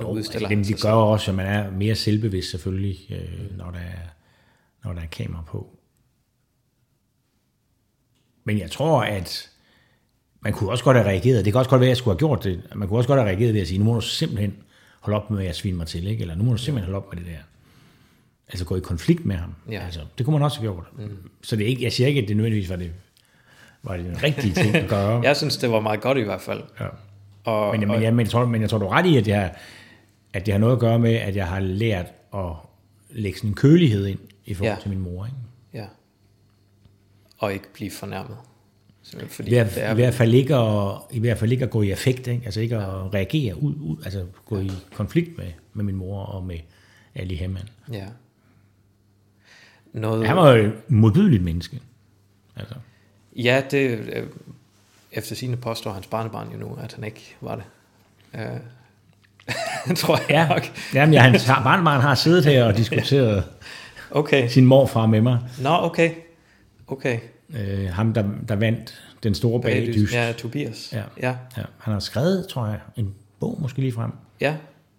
Jo, udstiller altså, det, det gør også, at man er mere selvbevidst selvfølgelig, øh, når, der er, når der er kamera på. Men jeg tror, at man kunne også godt have reageret. Det kan også godt være, at jeg skulle have gjort det. Man kunne også godt have reageret ved at sige, nu må du simpelthen holde op med at svine mig til, ikke? eller nu må du simpelthen holde op med det der. Altså gå i konflikt med ham. Ja. Altså, det kunne man også have gjort. Mm. Så det er ikke, jeg siger ikke, at det nødvendigvis var det, var det den rigtige ting at gøre. Jeg synes, det var meget godt i hvert fald. Ja. Og, Men, og, men, jeg, men, jeg tror, men jeg tror, du er ret i, at, jeg, at det har noget at gøre med, at jeg har lært at lægge sådan en kølighed ind i forhold Ja. ja. til min mor. Ikke? ja. og ikke blive fornærmet. Simpelthen Fordi I, hvert, det er, I, hvert fald ikke at, I hvert fald ikke at gå i affekt, ikke? altså ikke at reagere ud, ud altså gå i konflikt med, med min mor og med Ali Hemman. Ja. Noget, Han var jo et modbydeligt menneske. Altså. Ja, det, øh, efter sine påstår hans barnebarn jo nu, at han ikke var det. Øh, tror jeg Ja, nok. Jamen, ja, hans barnebarn har siddet her og diskuteret Okay. sin morfar med mig. Nå, okay. Okay. Øh, ham, der, der vandt den store bagdyst. Ja, Tobias. Ja. Ja. Ja, han har skrevet, tror jeg, en bog måske lige frem ja.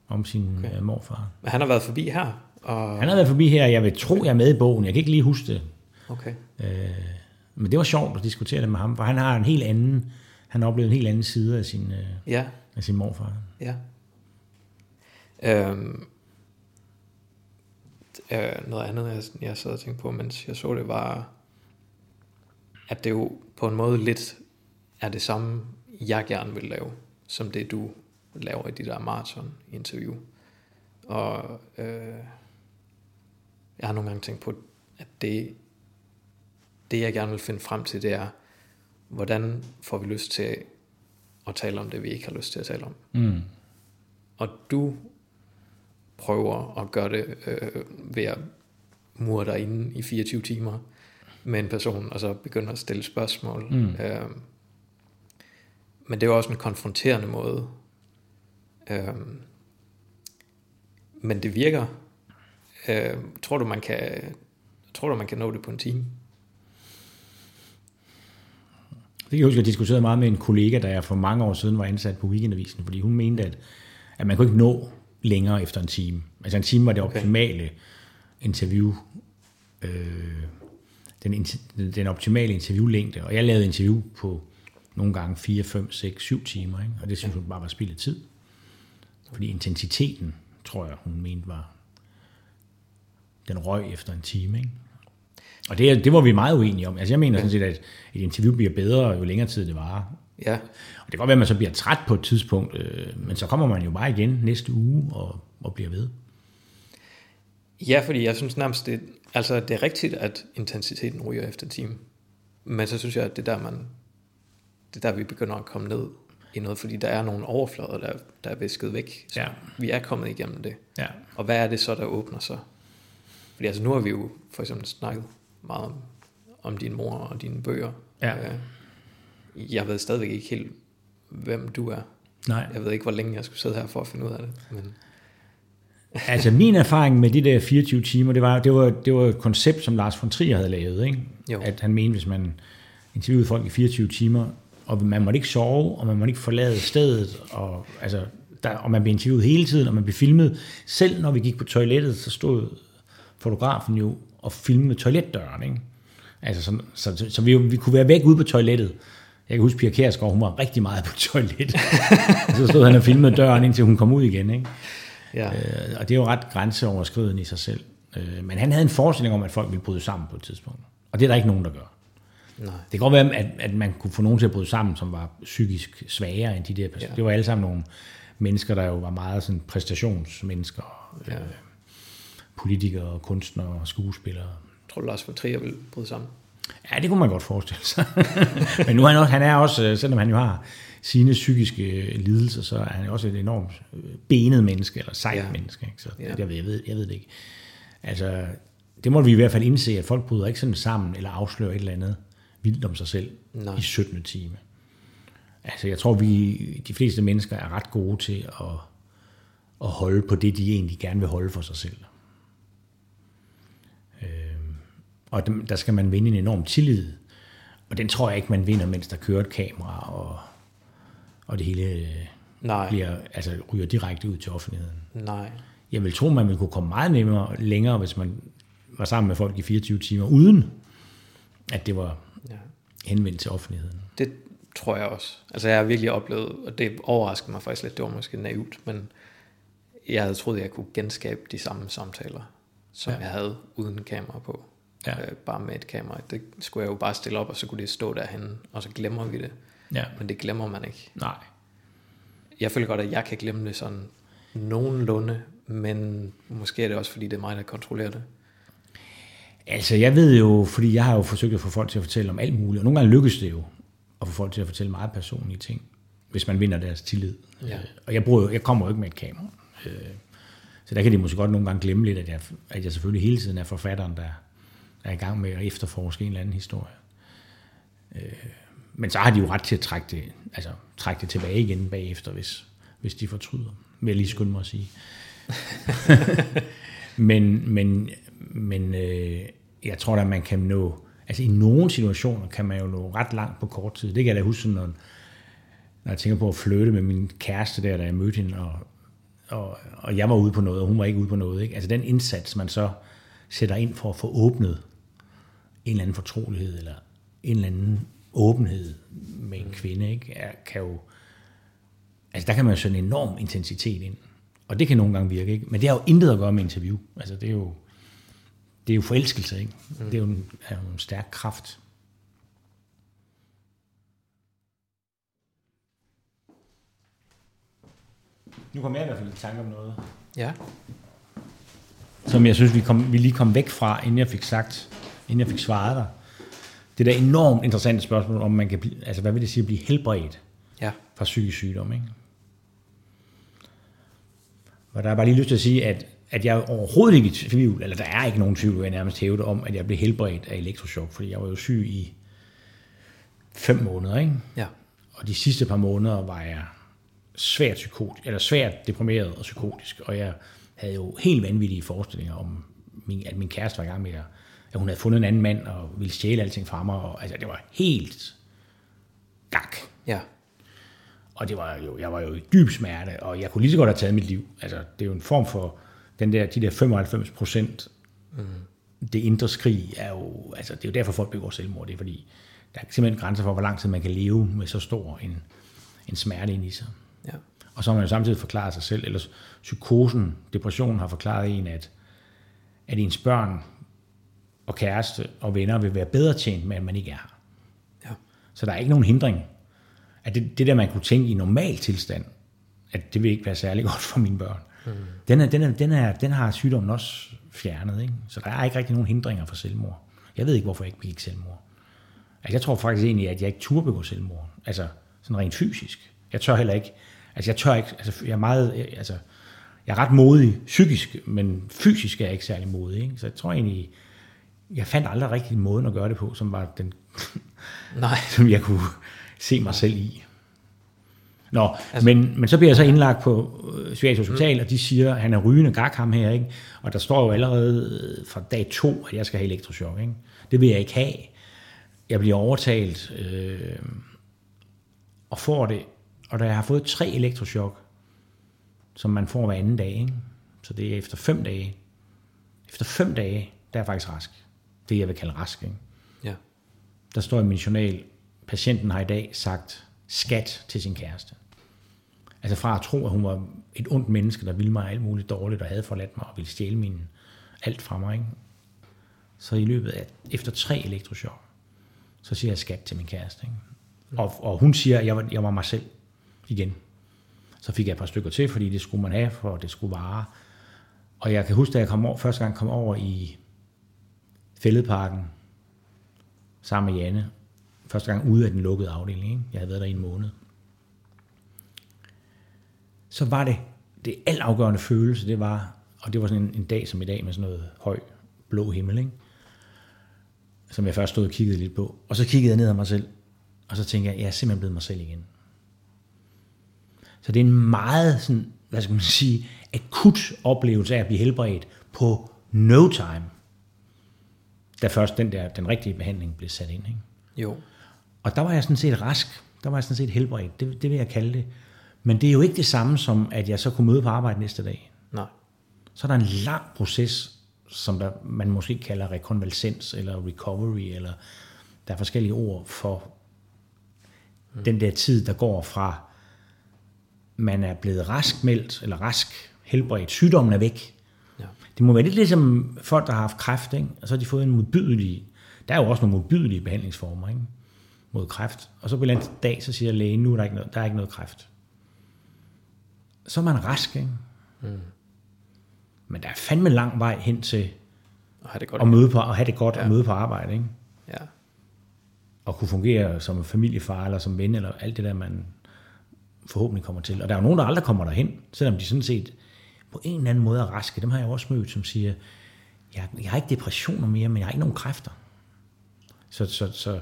om sin Okay. okay. morfar. Men han har været forbi her. Og... Han har været forbi her, jeg vil tro, jeg er med i bogen. Jeg kan ikke lige huske det. Okay. Øh, men det var sjovt at diskutere det med ham, for han har en helt anden, han har oplevet en helt anden side af sin, øh, Ja. af sin morfar. Ja. Øhm, øh, noget andet, jeg, jeg sad og tænkte på, mens jeg så det, var, at det jo på en måde lidt er det samme, jeg gerne vil lave, som det du laver i de der maraton-interview. Og øh, jeg har nogle gange tænkt på, at det, det jeg gerne vil finde frem til, det er, hvordan får vi lyst til at tale om det, vi ikke har lyst til at tale om Mm. og du prøver at gøre det øh, ved at mure dig inde i 24 timer med en person, og så begynder at stille spørgsmål. Mm. Øh, men det er jo også en konfronterende måde. Øh, men det virker. Øh, tror du, man kan tror du, man kan nå det på en time? Det kan jeg huske, jeg diskuterede meget med en kollega, der jeg for mange år siden var ansat på Weekendavisen, fordi hun mente, at, at man kunne ikke nå længere efter en time. Altså en time var det Okay. optimale interview, øh, den, den optimale interviewlængde, og jeg lavede interview på nogle gange 4, 5, 6, 7 timer, ikke? og det synes hun bare var spild af tid. Fordi intensiteten, tror jeg, hun mente var, den røg efter en time. Ikke? Og det, det var vi meget uenige om. Altså jeg mener sådan set, at et interview bliver bedre, jo længere tid det varer. Ja, Og det kan godt være, at man så bliver træt på et tidspunkt, øh, men så kommer man jo bare igen næste uge og, og bliver ved. Ja, fordi jeg synes nærmest, det, altså det er rigtigt, at intensiteten ryger efter time. Men så synes jeg, at det er der, man, det er der, vi begynder at komme ned i noget, fordi der er nogle overflader, der, der er visket væk. Så Ja. vi er kommet igennem det. Ja. Og hvad er det så, der åbner sig? Fordi altså nu har vi jo for eksempel snakket meget om, om din mor og dine bøger. Ja. Øh, Jeg ved stadigvæk ikke helt, hvem du er. Nej. Jeg ved ikke, hvor længe jeg skulle sidde her for at finde ud af det. Men Altså min erfaring med de der 24 timer, det var, det var, det var et koncept, som Lars von Trier havde lavet. Ikke? Jo. At han mente, hvis man interviewede folk i 24 timer, og man måtte ikke sove, og man måtte ikke forlade stedet, og, altså, der, og man blev interviewet hele tiden, og man blev filmet. Selv når vi gik på toilettet, så stod fotografen jo og filmede toiletdøren. Ikke? Altså, så, så, så, så vi, vi kunne være væk ude på toilettet. Jeg kan huske, Pia Kjærsgaard, hun var rigtig meget på toilettet. og så stod han og filmede døren, indtil hun kom ud igen. Ikke? ja, Øh, og det er jo ret grænseoverskridende i sig selv. Øh, men han havde en forestilling om, at folk ville bryde sammen på et tidspunkt. Og det er der ikke nogen, der gør. nej. Det kan godt være, at, at man kunne få nogen til at bryde sammen, som var psykisk svagere end de der personer. Ja. Det var alle sammen nogle mennesker, der jo var meget sådan præstationsmennesker. Ja. Øh, politikere, kunstnere skuespillere. Tror du, Lars von Trier vil bryde sammen? Ja, det kunne man godt forestille sig. Men nu er han, også, han er også, øh, selvom han jo har sine psykiske øh, lidelser, så er han også et enormt øh, benet menneske, eller sejt Ja. menneske. Ikke? Så ja. jeg, ved, jeg, ved, jeg ved det ikke. Altså, det må vi i hvert fald indse, at folk bryder ikke sådan sammen, eller afslører et eller andet vildt om sig selv Nej. i 17. time. Altså, jeg tror, vi, de fleste mennesker er ret gode til at, at holde på det, de egentlig gerne vil holde for sig selv. Øhm, og dem- der skal man vinde en enorm tillid. Og den tror jeg ikke, man vinder, mens der kører et kamera, og, og det hele øh, Nej, bliver, altså, ryger direkte ud til offentligheden. nej. Jeg vil tro, man ville kunne komme meget nemmere længere, hvis man var sammen med folk i 24 timer, uden at det var Ja. henvendt til offentligheden. Det tror jeg også. Altså jeg har virkelig oplevet, og det overraskede mig faktisk lidt, det var måske naivt, men jeg havde troet, jeg kunne genskabe de samme samtaler, som. Ja. jeg havde uden kamera på. Ja. Øh, bare med et kamera. Det skulle jeg jo bare stille op, og så kunne det stå derhen, og så glemmer vi det. Ja. Men det glemmer man ikke. Nej. Jeg føler godt, at jeg kan glemme det sådan nogenlunde, men måske er det også, fordi det er mig, der kontrollerer det. Altså, jeg ved jo, fordi jeg har jo forsøgt at få folk til at fortælle om alt muligt, og nogle gange lykkes det jo at få folk til at fortælle meget personlige ting, hvis man vinder deres tillid. Ja. Og jeg, bruger, jo- jeg kommer jo ikke med et kamera. Øh, Så der kan de måske godt nogle gange glemme lidt, at jeg, at jeg selvfølgelig hele tiden er forfatteren, der er i gang med at efterforske en eller anden historie. Øh, men så har de jo ret til at trække det, altså, trække det tilbage igen bagefter, hvis, hvis de fortryder, vil jeg lige skynde mig at sige. men men, men øh, jeg tror da, man kan nå, altså i nogle situationer kan man jo nå ret langt på kort tid. Det kan jeg da huske, når, når jeg tænker på at flytte med min kæreste der, da jeg mødte hende, og, og, og jeg var ude på noget, og hun var ikke ude på noget. Ikke? Altså den indsats, man så sætter ind for at få åbnet en eller anden fortrolighed, eller en eller anden åbenhed med en kvinde, ikke? Er, kan jo, altså der kan man jo sådan en enorm intensitet ind. Og det kan nogle gange virke, ikke? Men det har jo intet at gøre med interview. Altså det er jo, det er jo forelskelse, ikke? Mm. Det er jo en, er jo en stærk kraft. Nu kommer jeg i hvert fald i tanke om noget. Ja. Som jeg synes, vi, kom, vi lige kom væk fra, inden jeg fik sagt, inden jeg fik svaret dig. Det der enormt interessante spørgsmål, om man kan blive, altså hvad vil det sige at blive helbredt Ja. fra psykisk sygdom, ikke? Og der er bare lige lyst til at sige, at, at jeg er overhovedet ikke i tvivl, eller der er ikke nogen tvivl, jeg nærmest hævde om, at jeg blev helbredt af elektrochok, fordi jeg var jo syg i fem måneder, ikke? Ja. Og de sidste par måneder var jeg svært psykotisk, eller svært deprimeret og psykotisk, og jeg havde jo helt vanvittige forestillinger om, min, at min kæreste var i gang med at, at hun havde fundet en anden mand og ville stjæle alting fra mig, og altså det var helt gak. Ja. Og det var jo, jeg var jo i dyb smerte, og jeg kunne lige så godt have taget mit liv. Altså, det er jo en form for, den der, de der 95 procent, mm. det indre skrig er jo, altså det er jo derfor folk begår selvmord, det er fordi, der er simpelthen grænser for, hvor lang tid man kan leve med så stor en, en smerte ind i sig. Ja. Og så har man jo samtidig forklaret sig selv, eller psykosen, depressionen har forklaret en, at, at ens børn og kæreste og venner vil være bedre tjent med, at man ikke er her. Ja. Så der er ikke nogen hindring. At det, det der, man kunne tænke i normal tilstand, at det vil ikke være særlig godt for mine børn. Mm. Den, er, den, er, den, er, den har sygdommen også fjernet. Ikke? Så der er ikke rigtig nogen hindringer for selvmord. Jeg ved ikke, hvorfor jeg ikke begik selvmord. Altså, jeg tror faktisk egentlig, at jeg ikke turde begå selvmord. Altså, sådan rent fysisk. Jeg tør heller ikke. Altså, jeg tør ikke. Altså, jeg er meget... Altså, jeg er ret modig psykisk, men fysisk er jeg ikke særlig modig. Ikke? Så jeg tror egentlig, jeg fandt aldrig rigtig en måde at gøre det på, som var den, Nej. som jeg kunne se mig selv i. Nå, altså, men, men så bliver jeg så indlagt på øh, Psykiatrisk Hospital, mm. og de siger, at han er rygende gak ham her, ikke? Og der står jo allerede øh, fra dag to, at jeg skal have elektrochok, ikke? Det vil jeg ikke have. Jeg bliver overtalt øh, og får det. Og da jeg har fået tre elektrochok, som man får hver anden dag, ikke? så det er efter fem dage. Efter fem dage, der er jeg faktisk rask. Det jeg vil kalde rask. Ikke? Ja. Der står i min journal, patienten har i dag sagt skat til sin kæreste. Altså fra at tro, at hun var et ondt menneske, der ville mig alt muligt dårligt, og havde forladt mig og ville stjæle min, alt fra mig. Ikke? Så i løbet af, efter tre elektrochok, så siger jeg skat til min kæreste. Ikke? Og, og hun siger, at jeg var, jeg var mig selv igen. Så fik jeg et par stykker til, fordi det skulle man have, for det skulle vare. Og jeg kan huske, da jeg kom over, første gang kom over i Fælledparken, sammen med Janne, første gang ude af den lukkede afdeling. Ikke? Jeg havde været der i en måned. Så var det, det altafgørende følelse, det var, og det var sådan en, en dag som i dag med sådan noget høj, blå himmel, ikke? som jeg først stod og kiggede lidt på. Og så kiggede jeg ned ad mig selv, og så tænkte jeg, jeg er simpelthen blevet mig selv igen. Så det er en meget, sådan, hvad skal man sige, akut oplevelse af at blive helbredt på no time, da først den der, den rigtige behandling blev sat ind. Ikke? Jo. Og der var jeg sådan set rask, der var jeg sådan set helbredt, det, det vil jeg kalde det. Men det er jo ikke det samme som, at jeg så kunne møde på arbejde næste dag. Nej. Så er der en lang proces, som der, man måske kalder rekonvalescens eller recovery, eller der er forskellige ord for mm. den der tid, der går fra, man er blevet raskmeldt, eller rask, helbredt, sygdommen er væk. Det må være lidt ligesom folk, der har haft kræft, ikke? og så har de fået en modbydelig, der er jo også nogle modbydelige behandlingsformer ikke? mod kræft. Og så på en eller anden dag, så siger lægen, nu er der ikke noget, der er ikke noget kræft. Så er man rask, ikke? Mm. Men der er fandme lang vej hen til Og have det godt. at møde på, at have det godt Ja. og møde på arbejde, ikke? Ja. Og kunne fungere som familiefar eller som ven, eller alt det der, man forhåbentlig kommer til. Og der er jo nogen, der aldrig kommer derhen, selvom de sådan set på en eller anden måde er raske. Dem har jeg også mødt, som siger, jeg, jeg har ikke depressioner mere, men jeg har ikke nogen kræfter. Så, så, så man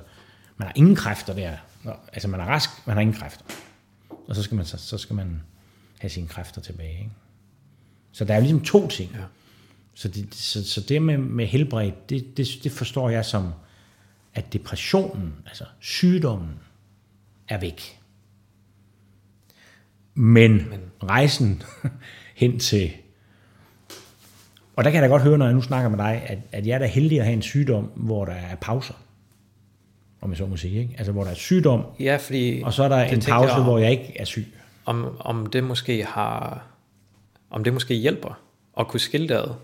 man har ingen kræfter der. Nå, altså man er rask, man har ingen kræfter. Og så skal man, så, så skal man have sine kræfter tilbage. Ikke? Så der er jo ligesom to ting. Ja. Så, det, så, så det med, med helbred, det, det, det forstår jeg som, at depressionen, altså sygdommen, er væk. Men, Men. rejsen hen til... Og der kan jeg da godt høre, når jeg nu snakker med dig, at, at jeg er da heldig at have en sygdom, hvor der er pauser. Om jeg så må sige, ikke? Altså, hvor der er sygdom, Ja, fordi... og så er der en pause, jeg, hvor jeg ikke er syg. Om, om det måske har... Om det måske hjælper at kunne skille det ad.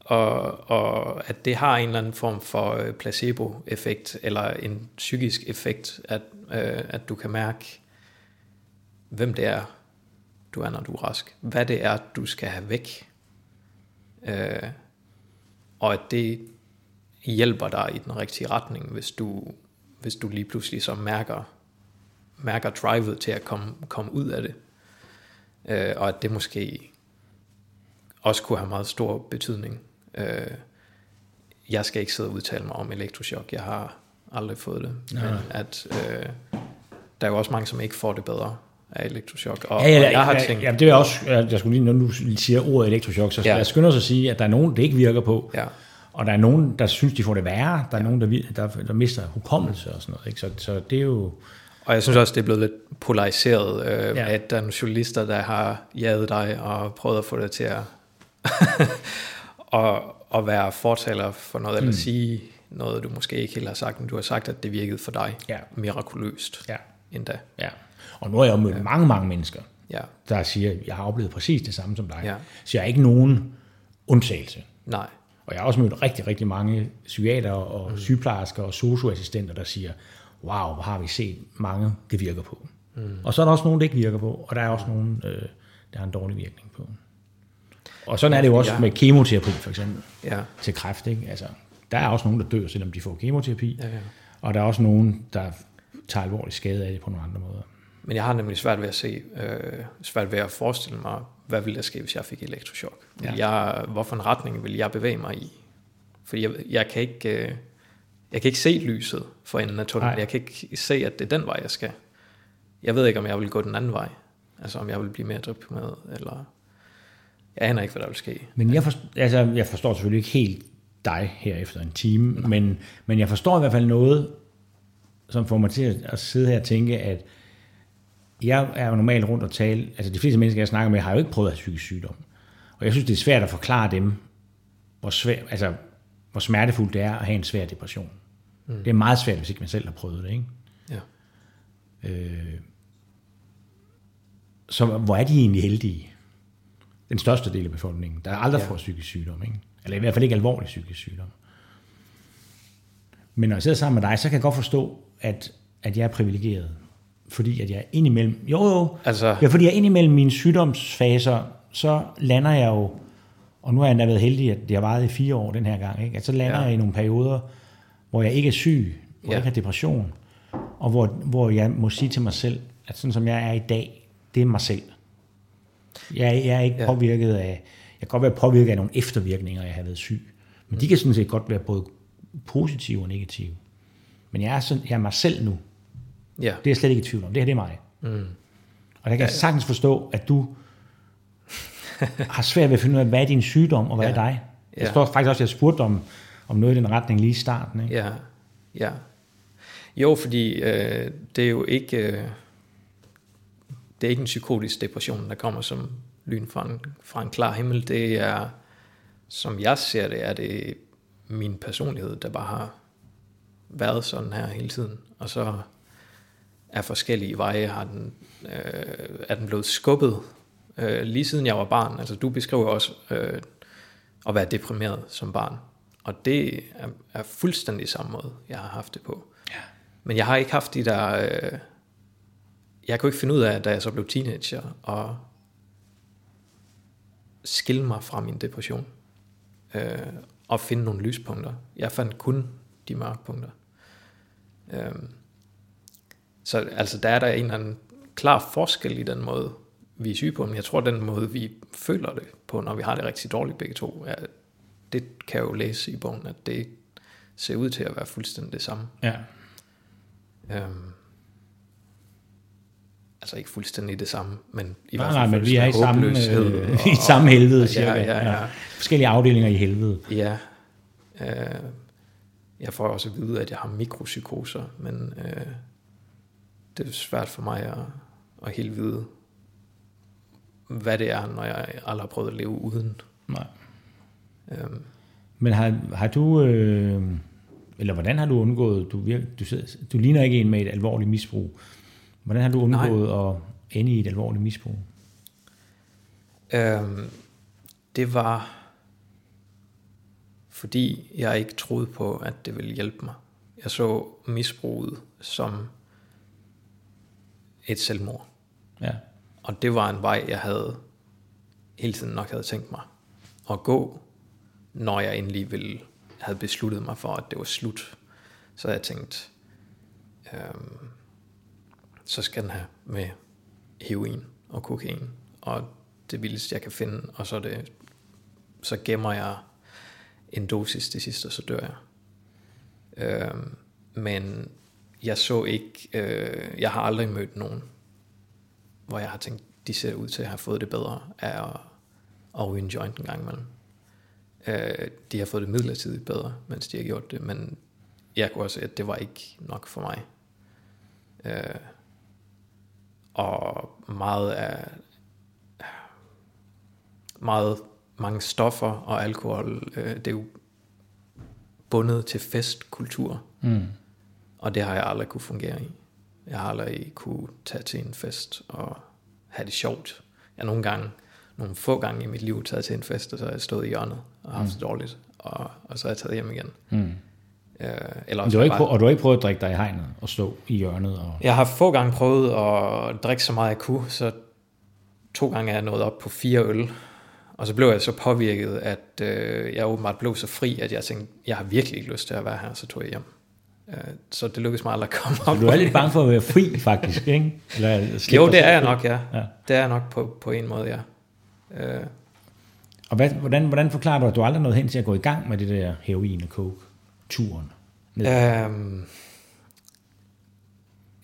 Og, og at det har en eller anden form for øh, placebo-effekt, eller en psykisk effekt, at, øh, at du kan mærke, hvem det er, du er, når du er rask. Hvad det er, du skal have væk. Øh, og at det hjælper dig i den rigtige retning, hvis du, hvis du lige pludselig så mærker, mærker drivet til at komme, komme ud af det. Øh, og at det måske også kunne have meget stor betydning. Øh, jeg skal ikke sidde og udtale mig om elektrochok. Jeg har aldrig fået det. Nej. Men at øh, der er jo også mange, som ikke får det bedre af elektrochok. Og, Ja, ja, og jeg har ja, tænkt, ja, det er også, jeg, jeg skulle lige, når du siger ordet elektrochok, så Ja. ja. jeg skynde os at sige, at der er nogen, det ikke virker på, ja, og der er nogen, der synes, de får det værre, der er nogen, der, der, der mister hukommelse og sådan noget. Ikke? Så, så det er jo... Og jeg synes også, det er blevet lidt polariseret, øh, Ja. ja. at der er nogle journalister, der har jaget dig og prøvet at få dig til at, at, at være fortaler for noget, eller sige noget, du måske ikke helt har sagt, men du har sagt, at det virkede for dig Ja. mirakuløst Ja, endda. ja. Og nu har jeg jo mødt ja. mange, mange mennesker, Ja, der siger, at jeg har oplevet præcis det samme som dig. Ja. Så jeg er ikke nogen undtagelse. nej, Og jeg har også mødt rigtig, rigtig mange psykiater og mm. sygeplejersker og socioassistenter, der siger, wow, hvor har vi set mange, det virker på. Mm. Og så er der også nogen, det ikke virker på, og der er også nogen, øh, der har en dårlig virkning på. Og sådan er det jo også Ja. med kemoterapi for eksempel, ja, til kræft. Ikke? Altså, der er også nogen, der dør, selvom de får kemoterapi, ja, ja. og der er også nogen, der tager alvorlig skade af det på nogle andre måder. Men jeg har nemlig svært ved at se, øh, svært ved at forestille mig, hvad ville der ske, hvis jeg fik elektrochok? Ja. Jeg, hvorfor en retning vil jeg bevæge mig i? Fordi jeg, jeg kan ikke, øh, jeg kan ikke se lyset for enden af tunnelen. Nej. Jeg kan ikke se, at det er den vej, jeg skal. Jeg ved ikke, om jeg vil gå den anden vej. Altså, om jeg vil blive mere deprimeret, eller... Jeg aner ikke, hvad der vil ske. Men jeg, forstår, altså, jeg forstår selvfølgelig ikke helt dig her efter en time, men, men jeg forstår i hvert fald noget, som får mig til at sidde her og tænke, at jeg er jo normalt rundt og tale, altså de fleste mennesker, jeg snakker med, har jo ikke prøvet at have psykisk sygdom. Og jeg synes, det er svært at forklare dem, hvor, svær, altså, hvor smertefuldt det er at have en svær depression. Mm. Det er meget svært, hvis ikke man selv har prøvet det. Ikke? Ja. Øh, så hvor er de egentlig heldige? Den største del af befolkningen, der aldrig ja. Får psykisk sygdom. Ikke? Eller i hvert fald ikke alvorlig psykisk sygdom. Men når jeg sidder sammen med dig, så kan jeg godt forstå, at, at jeg er privilegeret. Fordi at jeg indimellem... Jo, jo. Altså- Ja, fordi jeg indimellem mine sygdomsfaser, så lander jeg jo... Og nu har jeg endda været heldig, at det har varet i fire år den her gang. Ikke? At så lander ja. Jeg i nogle perioder, hvor jeg ikke er syg, hvor ja. Jeg ikke har depression, og hvor, hvor jeg må sige til mig selv, at sådan som jeg er i dag, det er mig selv. Jeg, jeg er ikke ja. Påvirket af, jeg kan godt være påvirket af nogle eftervirkninger, jeg har været syg. Men de kan sådan set godt være både positive og negative. Men jeg er, sådan, jeg er mig selv nu. Ja. Det er jeg slet ikke i tvivl om. Det her det er mig. Mm. Og der kan jeg sagtens forstå, at du har svært ved at finde ud af, hvad er din sygdom, og hvad ja. er dig. Jeg Ja. står faktisk også, jeg spurgte om, om noget i den retning lige i starten. Ikke? Ja, ja. Jo, fordi øh, det er jo ikke, øh, det er ikke en psykotisk depression, der kommer som lyn fra en, fra en klar himmel. Det er, som jeg ser det, er det min personlighed, der bare har været sådan her hele tiden. Og så af forskellige veje har den, øh, er den blevet skubbet øh, lige siden jeg var barn. Altså du beskriver også øh, at være deprimeret som barn. Og det er, er fuldstændig samme måde, jeg har haft det på. Ja. Men jeg har ikke haft de der... Øh, jeg kunne ikke finde ud af, da jeg så blev teenager, at skille mig fra min depression. Øh, og finde nogle lyspunkter. Jeg fandt kun de mørke punkter. Øh, så altså, der er der en eller anden klar forskel i den måde, vi er syge på, men jeg tror, den måde, vi føler det på, når vi har det rigtig dårligt begge to, er, det kan jeg jo læse i bogen, at det ser ud til at være fuldstændig det samme. Ja. Øhm, altså ikke fuldstændig det samme, men i Nej, hvert nej, fald men vi er i samme, øh, og- i samme helvede, ja, cirka. ja, ja. Forskellige afdelinger i helvede. Ja. Øh, jeg får også at vide, at jeg har mikropsykoser, men øh, det er svært for mig at, at helt vide, hvad det er, når jeg aldrig har prøvet at leve uden. Nej. Øhm, Men har, har du, øh, eller hvordan har du undgået, du, du, du ligner ikke en med et alvorligt misbrug. Hvordan har du undgået Nej. at ende i et alvorligt misbrug? øhm, det var, fordi jeg ikke troede på, at det ville hjælpe mig. Jeg så misbruget som et selvmord. Ja. Og det var en vej, jeg havde hele tiden nok havde tænkt mig at gå, når jeg endelig ville havde besluttet mig for, at det var slut. Så jeg tænkt, øhm, så skal den have med heroin og kokain, og det vildeste, jeg kan finde, og så, det, så gemmer jeg en dosis det sidste, og så dør jeg. Øhm, men jeg så ikke, øh, jeg har aldrig mødt nogen, hvor jeg har tænkt, de ser ud til at have fået det bedre af at, at ryge en joint en gang imellem. Øh, de har fået det midlertidigt bedre, mens de har gjort det, men jeg kunne også se, at det var ikke nok for mig. Øh, og meget af meget mange stoffer og alkohol, øh, det er jo bundet til festkultur, Mm og det har jeg aldrig kunne fungere i. Jeg har aldrig kunne tage til en fest og have det sjovt. Jeg nogle gange, nogle få gange i mit liv taget til en fest, og så har jeg stået i hjørnet og haft det dårligt, og, og så er jeg taget hjem igen. Mm. Øh, eller også du har ikke, prøvet, og du har ikke prøvet at drikke dig i hegnet og stå i hjørnet? Og, Jeg har få gange prøvet at drikke så meget jeg kunne, så to gange er jeg nået op på fire øl. Og så blev jeg så påvirket, at øh, jeg åbenbart blev så fri, at jeg tænkte, jeg har virkelig ikke lyst til at være her, så tog jeg hjem. Øh, så det lykkedes mig aldrig at komme op. du er lidt bange for at være fri, faktisk, ikke? Eller Jo, det er jeg nok, ja. Ja. Det er jeg nok på, på en måde, ja. Øh, Og hvad, hvordan, hvordan forklarer du, at du aldrig nåede hen til at gå i gang med det der heroin og coke-turen? Øhm,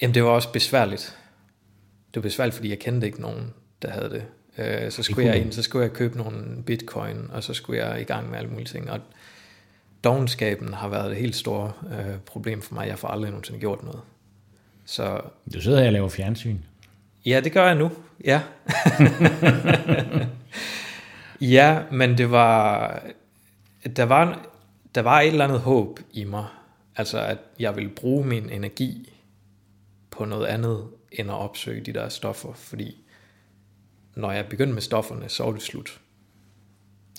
jamen, det var også besværligt. Det var besværligt, fordi jeg kendte ikke nogen, der havde det. Øh, så, skulle kunne jeg ind, så skulle jeg købe nogle bitcoin, og så skulle jeg i gang med alle mulige ting. Og dogenskaben har været et helt stort øh, problem for mig. Jeg får aldrig nogensinde gjort noget. Så Du sidder her og laver fjernsyn. Ja, det gør jeg nu. Ja. ja, men det var, der var, der var et eller andet håb i mig. Altså, at jeg ville bruge min energi på noget andet, end at opsøge de der stoffer. Fordi når jeg begyndte med stofferne, så var det slut.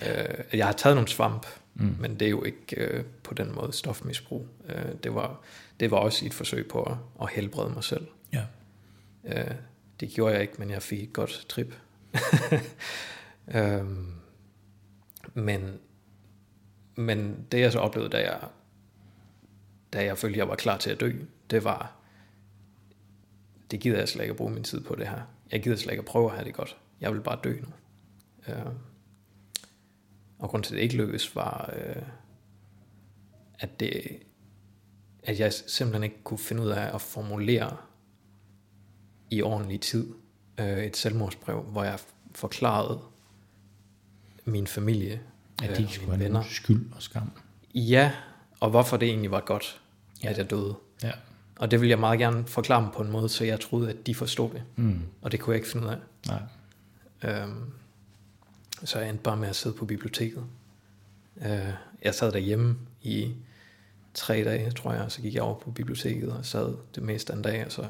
Øh, jeg har taget nogle svamp, mm. men det er jo ikke øh, på den måde stofmisbrug. Øh, det, var, det var også et forsøg på at, at helbrede mig selv. Ja. Øh, det gjorde jeg ikke, men jeg fik et godt trip. øhm, men, men det jeg så oplevede, da jeg, da jeg følte, jeg var klar til at dø, det var, det gider jeg slet ikke at bruge min tid på det her. Jeg gider slet ikke at prøve at have det godt. Jeg vil bare dø nu. Øh, og grund til, at det ikke lykkedes, var, øh, at, det, at jeg simpelthen ikke kunne finde ud af at formulere i ordentlig tid øh, et selvmordsbrev, hvor jeg forklarede min familie At de øh, skulle mine venner. skyld og skam. Ja, og hvorfor det egentlig var godt, Ja. ja. at jeg døde. Ja. Og det ville jeg meget gerne forklare dem på en måde, så jeg troede, at de forstod det. Mm. Og det kunne jeg ikke finde ud af. Nej. Øhm, så jeg endte bare med at sidde på biblioteket. Øh, jeg sad derhjemme i tre dage, tror jeg, og så gik jeg over på biblioteket og sad det meste af en dag, og så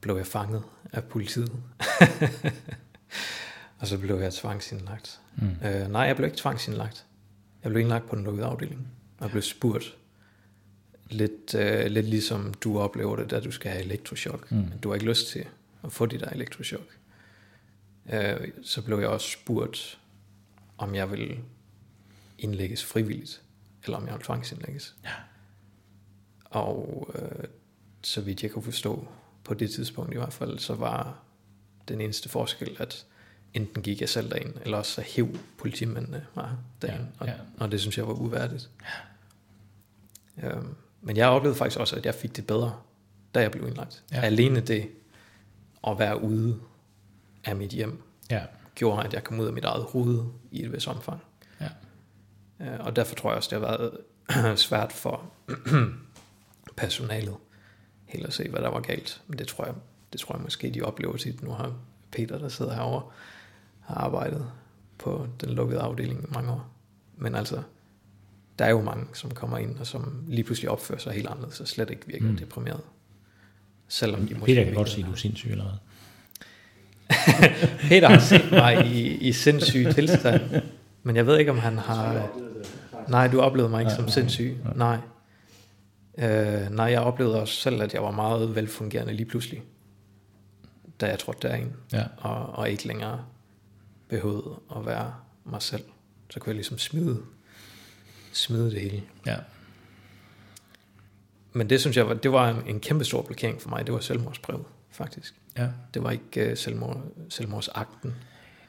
blev jeg fanget af politiet. og så blev jeg tvangsindlagt. Mm. Øh, nej, jeg blev ikke tvangsindlagt. Jeg blev indlagt på den lukkede afdeling. Og jeg blev spurgt lidt, øh, lidt ligesom du oplever det, da du skal have elektrochok. Mm. Men du har ikke lyst til at få de der elektrochok. Øh, så blev jeg også spurgt, om jeg ville indlægges frivilligt, eller om jeg ville tvangsindlægges. Ja. Og øh, så vidt jeg kunne forstå, på det tidspunkt i hvert fald, så var den eneste forskel, at enten gik jeg selv derind, eller også så hæv politimændene mig derind. Ja, ja. Og, og det synes jeg var uværdigt. Ja. Øhm, men jeg oplevede faktisk også, at jeg fik det bedre, da jeg blev indlagt. Ja. Alene det at være ude af mit hjem, Ja. gjorde, at jeg kom ud af mit eget hoved i et vis omfang. Ja. Øh, Og derfor tror jeg også, det har været svært for personalet helt at se, hvad der var galt. Men det tror jeg, det tror jeg måske, de oplever tit. Nu har Peter, der sidder herovre, har arbejdet på den lukkede afdeling i mange år. Men altså, der er jo mange, som kommer ind, og som lige pludselig opfører sig helt anderledes, og slet ikke virker Mm. deprimeret. Selvom de måske Peter kan godt sige, at du er sindssyg eller hvad? Peter har set mig i, i sindssyg tilstand, men jeg ved ikke, om han har... Nej, du oplevede mig ikke Nej, som okay. sindssyg. Nej. Øh, nej, jeg oplevede også selv, at jeg var meget velfungerende lige pludselig, da jeg trådte derind, Ja. og, og ikke længere behøvede at være mig selv. Så kunne jeg ligesom smide, smide det hele. Ja. Men det synes jeg, var, det var en, en kæmpe stor blokering for mig. Det var selvmordsbrevet, faktisk. ja. Det var ikke uh, selvmord, selvmordsakten.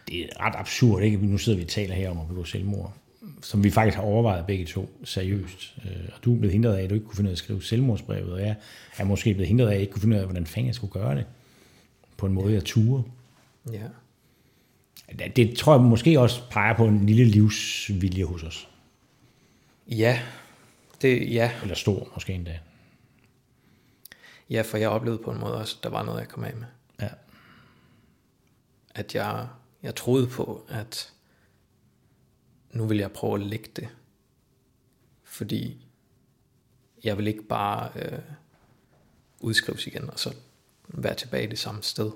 Det er ret absurd, ikke? Nu sidder vi og taler her om at begå selvmord, som vi faktisk har overvejet begge to seriøst. Øh, Og du er blevet hindret af, at du ikke kunne finde ud af at skrive selvmordsbrevet, og jeg er måske blevet hindret af, at jeg ikke kunne finde ud af, hvordan fanden jeg skulle gøre det. På en måde, jeg ture. Ja. Det tror jeg måske også peger på en lille livsvilje hos os. Ja, det, ja. Eller stor, måske endda. Ja, for jeg oplevede på en måde også, at der var noget, jeg kom af med. Ja. At jeg, jeg troede på, at nu vil jeg prøve at lægge det. Fordi jeg vil ikke bare øh, udskrives igen, og så være tilbage det samme sted.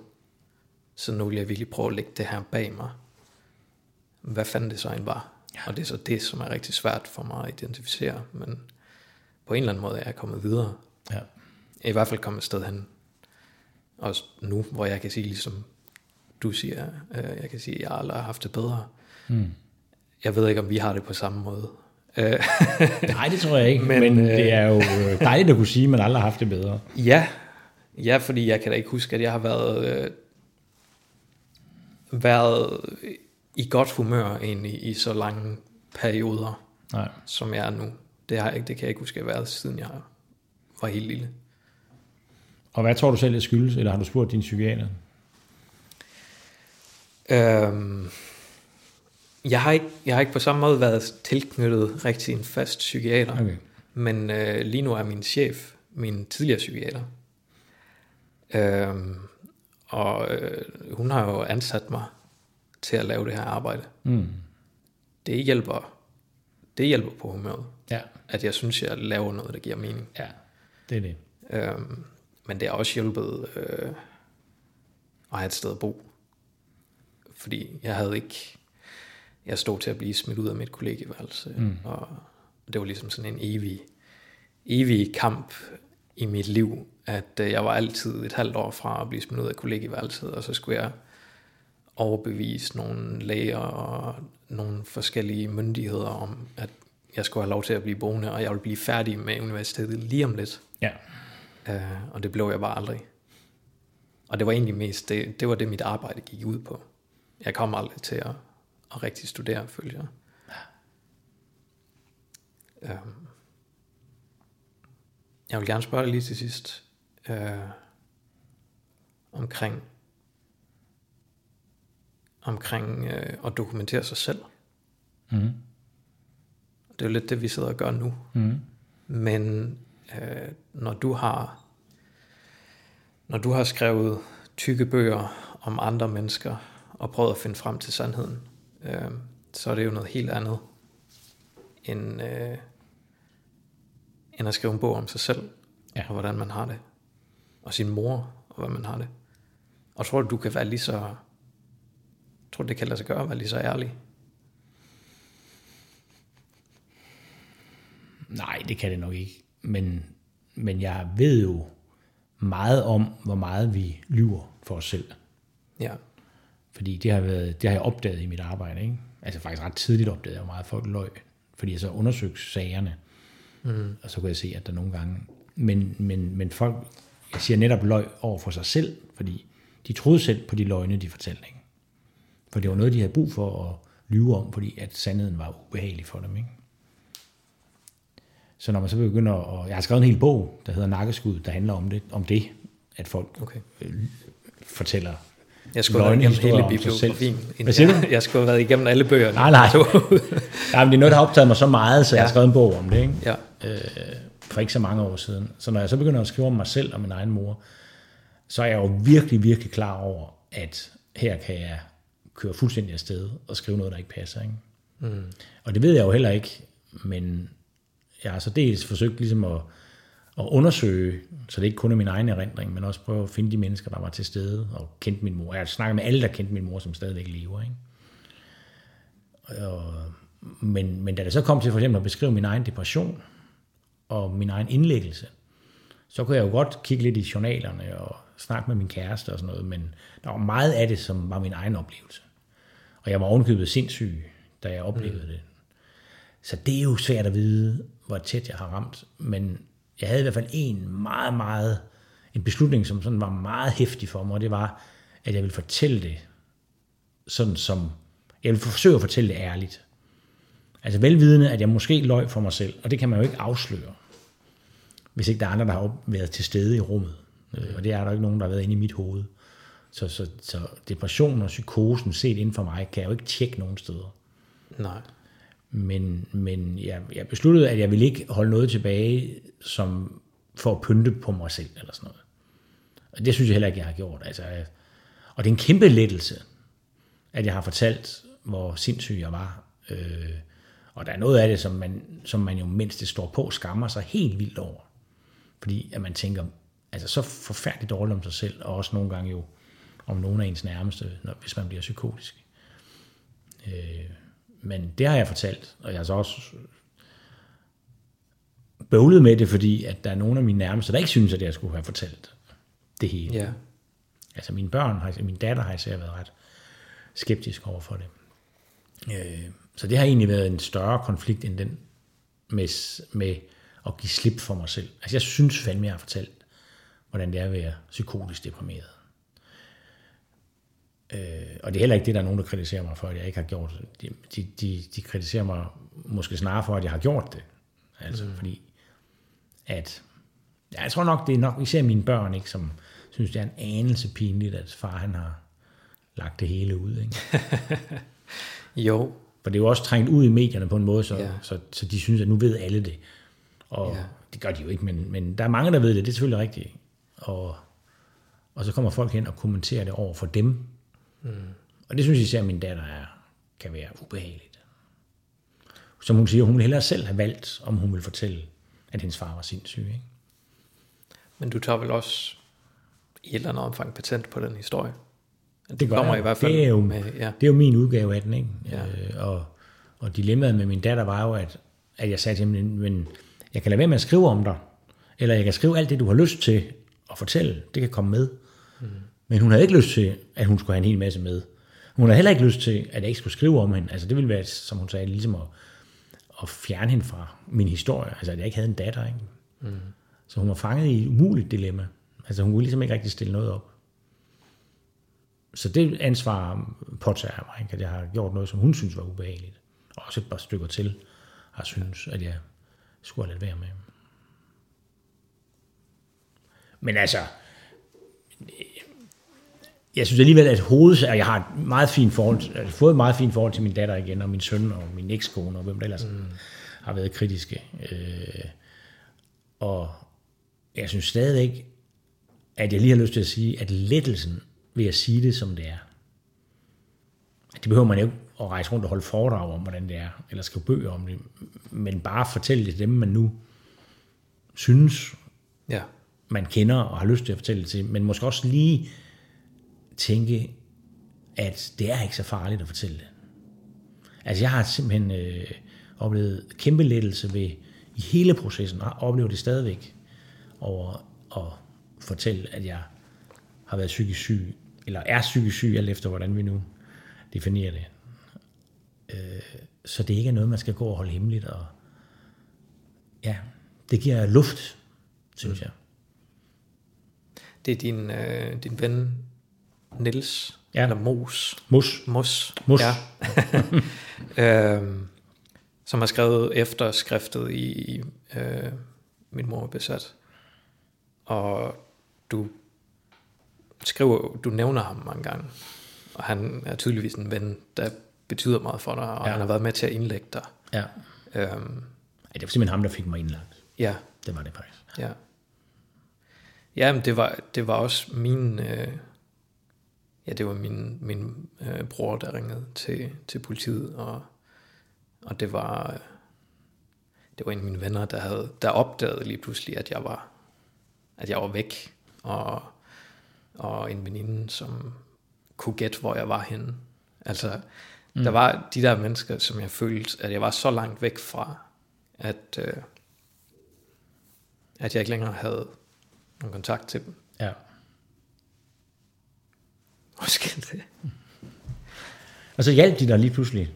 Så nu vil jeg virkelig prøve at lægge det her bag mig. Hvad fanden det så end var. Ja. Og det er så det, som er rigtig svært for mig at identificere. Men på en eller anden måde er jeg kommet videre. Ja. I hvert fald kommet et sted hen. Også nu, hvor jeg kan sige, ligesom du siger, øh, jeg kan sige, at jeg aldrig har haft det bedre. Mm. Jeg ved ikke, om vi har det på samme måde. Øh, Nej, det tror jeg ikke, men, Men, øh, det er jo øh, dejligt at kunne sige, at man aldrig har haft det bedre. ja, ja, fordi jeg kan da ikke huske, at jeg har været, øh, været i godt humør egentlig i så lange perioder, Nej. som jeg er nu. Det, har jeg det kan jeg ikke huske, at jeg har været, siden jeg var helt lille. Og hvad tror du selv, det skyldes, eller har du spurgt din psykiater? Øhm, jeg, har ikke, jeg har ikke på samme måde været tilknyttet rigtig en fast psykiater, Okay. men øh, lige nu er min chef min tidligere psykiater. Øhm, og øh, hun har jo ansat mig til at lave det her arbejde. Mm. Det hjælper, det hjælper på humøret, Ja. at jeg synes, jeg laver noget, der giver mening. ja, det er det. Øhm, men det har også hjulpet øh, at have et sted at bo. Fordi jeg havde ikke... Jeg stod til at blive smidt ud af mit kollegieværelse. Mm. Og det var ligesom sådan en evig, evig kamp i mit liv, at øh, jeg var altid et halvt år fra at blive smidt ud af kollegieværelset, og så skulle jeg overbevise nogle læger og nogle forskellige myndigheder om, at jeg skulle have lov til at blive boende, og jeg ville blive færdig med universitetet lige om lidt. Ja. Uh, og det blev jeg bare aldrig. Og det var egentlig mest, det, det var det mit arbejde gik ud på. Jeg kom aldrig til at, at rigtig studere, følte jeg. Um, jeg vil gerne spørge dig lige til sidst, uh, omkring, omkring uh, at dokumentere sig selv. Mm. Det er jo lidt det, vi sidder og gør nu. Mm. Men øh, når du har når du har skrevet tykke bøger om andre mennesker og prøvet at finde frem til sandheden, øh, så er det jo noget helt andet end, øh, end at skrive en bog om sig selv Ja. og hvordan man har det, og sin mor og hvordan man har det. Og tror du, du kan være lige så tror du, det kan lade sig gøre at være lige så ærlig? Nej, det kan det nok ikke. Men, men jeg ved jo meget om, hvor meget vi lyver for os selv. Ja, Fordi det har, været, det har jeg opdaget i mit arbejde. Ikke? Altså faktisk ret tidligt opdagede jeg, hvor meget folk løg. Fordi jeg så undersøgte sagerne. mm. Og så kunne jeg se, at der nogle gange... Men, men, men folk, jeg siger netop løg over for sig selv, fordi de troede selv på de løgne, de fortalte. Ikke? For det var noget, de havde brug for at lyve om, fordi at sandheden var ubehagelig for dem. Ikke? Så når man så begynder, og jeg har skrevet en hel bog, der hedder Nakkeskud, der handler om det, om det at folk Okay. fortæller Jeg skulle Løgne igennem hele bibliografien. Hvad siger jeg, jeg skulle have været igennem alle bøgerne. Nej, nej. Nej, men det er noget, der har optaget mig så meget, så jeg har Ja. skrevet en bog om det, ikke? ja. for ikke så mange år siden. Så når jeg så begynder at skrive om mig selv og min egen mor, så er jeg jo virkelig, virkelig klar over, at her kan jeg køre fuldstændig afsted og skrive noget, der ikke passer. Ikke? Mm. Og det ved jeg jo heller ikke, men jeg har så dels forsøgt ligesom at, at undersøge, så det ikke kun er min egen erindring, men også prøve at finde de mennesker, der var til stede og kendte min mor. Jeg har snakket med alle, der kendte min mor, som stadigvæk lever. Ikke? Og, men, men da det så kom til for eksempel at beskrive min egen depression, og min egen indlæggelse, så kunne jeg jo godt kigge lidt i journalerne og snakke med min kæreste og sådan noget, men der var meget af det, som var min egen oplevelse. Og jeg var ovenkøbet sindssyg, da jeg oplevede mm. det. Så det er jo svært at vide, hvor tæt jeg har ramt, men jeg havde i hvert fald en meget, meget, en beslutning, som sådan var meget hæftig for mig, og det var, at jeg ville fortælle det, sådan som, jeg ville forsøge at fortælle det ærligt. Altså velvidende, at jeg måske løg for mig selv, og det kan man jo ikke afsløre, hvis ikke der er andre, der har været til stede i rummet. Øh, og det er der ikke nogen, der har været inde i mit hoved. Så, så, så depression og psykosen set inden for mig, kan jeg jo ikke tjekke nogen steder. Nej. Men, men jeg, jeg besluttede, at jeg ville ikke holde noget tilbage, som for at pynte på mig selv, eller sådan noget. Og det synes jeg heller ikke, jeg har gjort. Altså, og det er en kæmpe lettelse, at jeg har fortalt, hvor sindssyg jeg var. Øh, og der er noget af det, som man, som man jo, mindst det står på, skammer sig helt vildt over. Fordi at man tænker, altså så forfærdeligt dårligt om sig selv, og også nogle gange jo om nogen af ens nærmeste, når, hvis man bliver psykotisk. Øh, men det har jeg fortalt, og jeg har så også bøvlet med det, fordi at der er nogle af mine nærmeste, der ikke synes, at jeg skulle have fortalt det hele. Ja. Altså mine børn, har, min datter har især været ret skeptisk over for det. Øh, så det har egentlig været en større konflikt end den med, med at give slip for mig selv. Altså jeg synes fandme, jeg har fortalt, hvordan det er at være psykotisk deprimeret. Og det er heller ikke det, der er nogen, der kritiserer mig for, at jeg ikke har gjort det. De, de, de, kritiserer mig måske snarere for, at jeg har gjort det. Altså mm. fordi, at jeg tror nok, det er nok især mine børn, ikke, som synes, det er en anelse pinligt, at far han har lagt det hele ud. Ikke? Jo. For det er jo også trængt ud i medierne på en måde, så, Ja. så, så de synes, at nu ved alle det. Og ja. det gør de jo ikke, men, men der er mange, der ved det, det er selvfølgelig rigtigt. Og, og så kommer folk hen og kommenterer det over for dem. Mm. Og det synes især min datter er, kan være ubehageligt. Som hun siger, hun ville hellere selv have valgt, om hun ville fortælle, at hendes far var sindssyg. Ikke? Men du tager vel også i et eller andet omfang patent på den historie? Det gør kommer jeg. i hvert fald det er jo, med, ja. det er jo min udgave af den, ikke? Ja. Øh, og, og dilemmaet med min datter var jo, at, at jeg sagde til hende, men jeg kan lade være med at skrive om dig, eller jeg kan skrive alt det, du har lyst til at fortælle, det kan komme med. Mm. Men hun havde ikke lyst til, at hun skulle have en hel masse med. Hun havde heller ikke lyst til, at jeg ikke skulle skrive om hende. Altså det ville være, som hun sagde, ligesom at, at fjerne hende fra min historie. Altså at jeg ikke havde en datter, ikke? Mm. Så hun var fanget i et umuligt dilemma. Altså hun kunne ligesom ikke rigtig stille noget op. Så det ansvar påtager jeg mig, ikke? at jeg har gjort noget, som hun synes var ubehageligt. Og også et par stykker til har synes, at jeg skulle have lidt være med. Men altså, jeg synes alligevel, at hovedet, og jeg har et meget fint forhold, har fået et meget fint forhold til min datter igen, og min søn, og min ekskone, og hvem der ellers mm. har været kritiske. Øh, og jeg synes stadigvæk, at jeg lige har lyst til at sige, at lettelsen ved at sige det, som det er, det behøver man jo ikke at rejse rundt og holde foredrag om, hvordan det er, eller skrive bøger om det, men bare fortælle det til dem, man nu synes, Ja. man kender og har lyst til at fortælle det til, men måske også lige tænke, at det er ikke så farligt at fortælle det. Altså jeg har simpelthen øh, oplevet kæmpe lettelse ved i hele processen, og oplever det stadigvæk, over at fortælle, at jeg har været psykisk syg, eller er psykisk syg, alt efter hvordan vi nu definerer det. Øh, så det ikke er noget, man skal gå og holde hemmeligt, og ja, det giver luft, synes jeg. Det er din, øh, din ven Nils Ja. eller Mos. Mus. Mos. Mos. Ja. øhm, som har skrevet efter skriftet i øh, Min mor er besat. Og du skriver, du nævner ham mange gange, og han er tydeligvis en ven, der betyder meget for dig, og ja. han har været med til at indlægge dig. Ja. Øhm, Ej, det var simpelthen ham, der fik mig indlagt. ja, Det var det faktisk. ja. Ja, men det var, det var også min, øh, ja, det var min, min øh, bror, der ringede til, til politiet, og, og det var, øh, det var en af mine venner, der havde, der opdagede lige pludselig, at jeg var, at jeg var væk, og, og en veninde, som kunne gætte, hvor jeg var henne. Altså, mm. der var de der mennesker, som jeg følte, at jeg var så langt væk fra, at, øh, at jeg ikke længere havde nogen kontakt til dem. Ja. Måske det. Og så hjalp de dig lige pludselig.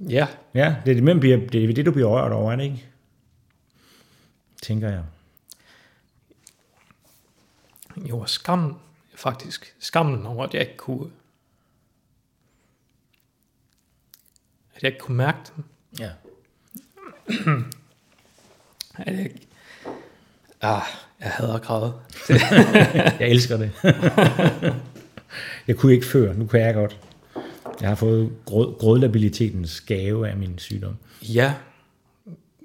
Ja, Ja, det er det, man bliver, det, er det du bliver rørt over, er det ikke? Tænker jeg. jo, skammen, faktisk, skammen over, at jeg ikke kunne, at jeg ikke kunne mærke dem. Ja. At jeg ikke, ah, jeg hader græde. Jeg elsker det. jeg kunne ikke før, nu kan jeg godt. Jeg har fået grød, grødlabilitetens gave af min sygdom. Ja,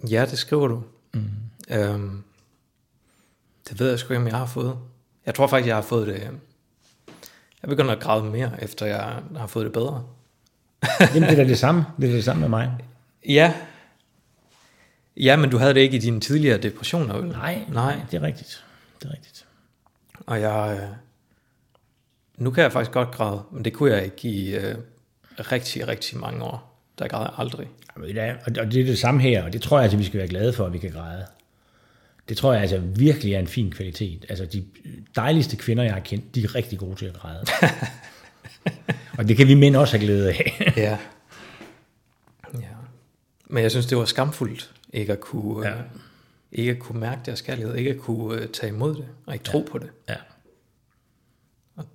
ja, det skriver du. Mm. Øhm, det ved jeg sgu ikke, om jeg har fået. Jeg tror faktisk, jeg har fået det... Jeg begynder at græde mere, efter jeg har fået det bedre. Jamen, det er da det samme. Det er det samme med mig. Ja. Ja, men du havde det ikke i dine tidligere depressioner, vel? Nej, Nej. det er rigtigt. Det er rigtigt. Og jeg... Nu kan jeg faktisk godt græde, men det kunne jeg ikke i øh, rigtig, rigtig mange år. Der græd jeg aldrig. Er- Og det er det samme her, og det tror jeg altså, vi skal være glade for, at vi kan græde. Det tror jeg altså virkelig er en fin kvalitet. Altså de dejligste kvinder, jeg har kendt, de er rigtig gode til at græde. og det kan vi mænd også have glæde af. Ja. ja. Men jeg synes, det var skamfuldt ikke at kunne, ja. Ja. øh, ikke at kunne mærke deres kærlighed, ikke at kunne øh, tage imod det, og ikke tro på det. ja.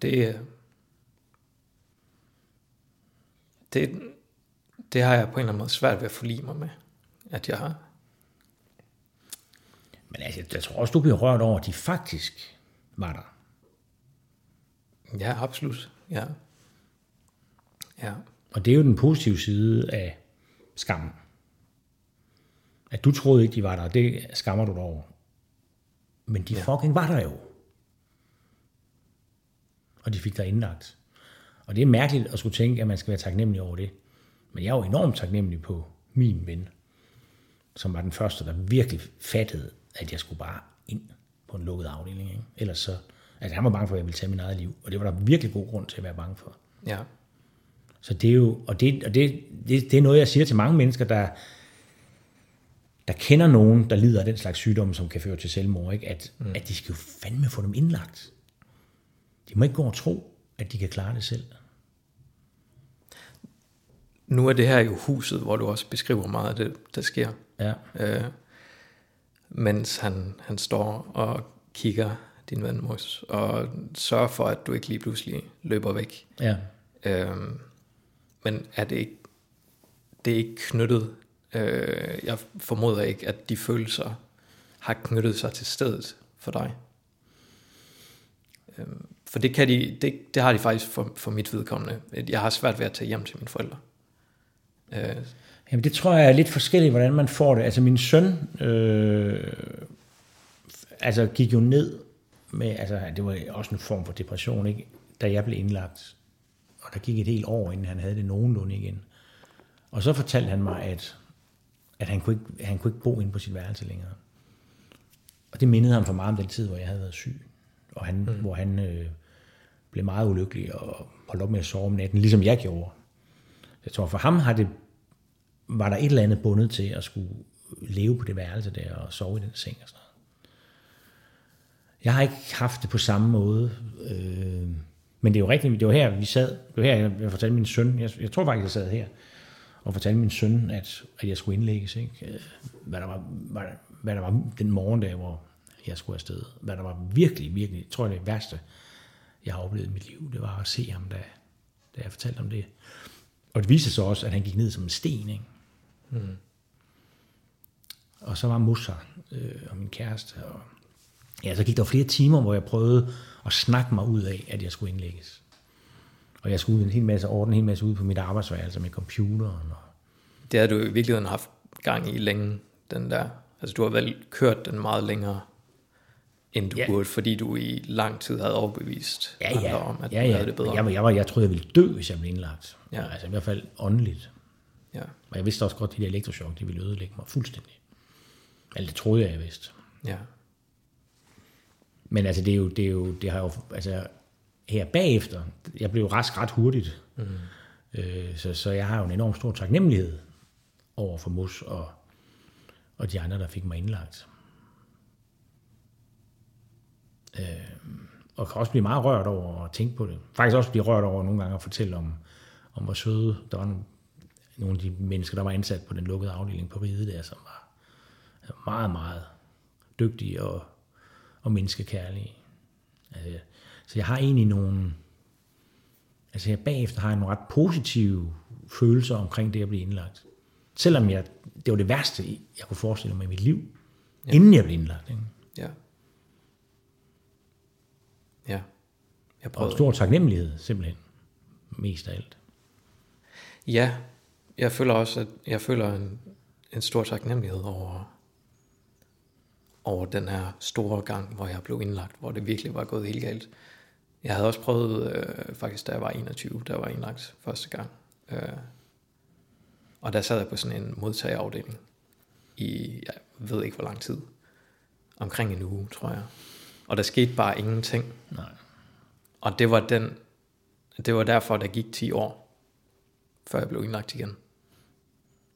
Det, det, det har jeg på en eller anden måde svært ved at forlige mig med, at jeg har. Men altså, jeg tror også, du bliver rørt over, at de faktisk var der. Ja, absolut. Ja. Ja. Og det er jo den positive side af skammen. At du troede ikke, de var der, det skammer du dig over. Men de ja. fucking var der jo. Og de fik dig indlagt. Og det er mærkeligt at skulle tænke, at man skal være taknemmelig over det. Men jeg er jo enormt taknemmelig på min ven, som var den første, der virkelig fattede, at jeg skulle bare ind på en lukket afdeling. Ikke? Ellers så, altså han var bange for, at jeg ville tage min eget liv. Og det var der virkelig god grund til at være bange for. Ja. Så det er jo, og det, og det, det, det er noget, jeg siger til mange mennesker, der, der kender nogen, der lider af den slags sygdomme, som kan føre til selvmord, ikke? At, mm. at de skal jo fandme få dem indlagt. De må ikke gå og tro, at de kan klare det selv. Nu er det her jo huset, hvor du også beskriver meget af det, der sker. Ja, øh, mens han, han står og kigger din ven Mos, og sørger for, at du ikke lige pludselig løber væk. ja. Øh, men er det ikke, det er ikke knyttet, øh, jeg formoder ikke, at de følelser har knyttet sig til stedet for dig. Øh, for det, kan de, det, det har de faktisk for, for mit vedkommende. Jeg har svært ved at tage hjem til mine forældre. Øh, Jamen det tror jeg er lidt forskelligt, hvordan man får det. Altså min søn øh, altså gik jo ned med, altså det var også en form for depression, ikke? da jeg blev indlagt. Og der gik et helt år, inden han havde det nogenlunde igen. Og så fortalte han mig, at, at han, kunne ikke, han kunne ikke bo inde på sit værelse længere. Og det mindede ham for meget om den tid, hvor jeg havde været syg. Og han, mm. hvor han øh, blev meget ulykkelig og holdt op med at sove om natten, ligesom jeg gjorde. Jeg tror, for ham har det var der et eller andet bundet til at skulle leve på det værelse der og sove i den seng og sådan noget. Jeg har ikke haft det på samme måde, øh, men det er jo rigtigt, det var her, vi sad, det var her, jeg, jeg fortalte min søn, jeg, jeg tror faktisk, jeg sad her, og fortalte min søn, at, at jeg skulle indlægges, ikke? Øh, hvad, der var, hvad, hvad der var den morgen der, hvor jeg skulle afsted. Hvad der var virkelig, virkelig, tror jeg det værste, jeg har oplevet i mit liv, det var at se ham, da, da jeg fortalte om det. Og det viste sig også, at han gik ned som en sten, ikke? Mm. og så var Musa øh, og min kæreste. Og, ja, så gik der flere timer, hvor jeg prøvede at snakke mig ud af, at jeg skulle indlægges. Og jeg skulle ud en hel masse ordne, en hel masse ud på mit arbejdsværelse med computeren. Og, Det har du i virkeligheden haft gang i længe, den der. Altså du har vel kørt den meget længere, end du Ja. burde, fordi du i lang tid havde overbevist ja, ja, om, at ja, du ja. havde det bedre. Jeg, var- jeg, var, jeg troede, jeg ville dø, hvis jeg blev indlagt. Ja. Altså i hvert fald åndeligt. Ja. Og jeg vidste også godt, at de der elektrochok, de ville ødelægge mig fuldstændig. Eller det troede jeg, jeg vidste. ja. Men altså, det er jo, det er jo, det har jo, altså, her bagefter, jeg blev rask ret hurtigt. Mm. Øh, så, så jeg har jo en enorm stor taknemmelighed over for Mus og, og de andre, der fik mig indlagt. Øh, og kan også blive meget rørt over at tænke på det. Faktisk også blive rørt over nogle gange at fortælle om, om hvor søde der var nogle, nogle af de mennesker, der var ansat på den lukkede afdeling på Ride der, som var meget, meget dygtige og, og menneskekærlige. Altså, så jeg har egentlig nogle... Altså jeg bagefter har jeg nogle ret positive følelser omkring det at blive indlagt. Selvom jeg, det var det værste, jeg kunne forestille mig i mit liv, ja. inden jeg blev indlagt. Ikke? Ja. Ja. Jeg Og prøvede. stor taknemmelighed, simpelthen. Mest af alt. Ja, jeg føler også, at jeg føler en, en stor taknemmelighed over, over den her store gang, hvor jeg blev indlagt, hvor det virkelig var gået helt galt. Jeg havde også prøvet, øh, faktisk da jeg var 21, der var indlagt første gang. Øh, og der sad jeg på sådan en modtageafdeling i, jeg ved ikke hvor lang tid. Omkring en uge, tror jeg. Og der skete bare ingenting. Nej. Og det var den, det var derfor, der gik 10 år, før jeg blev indlagt igen.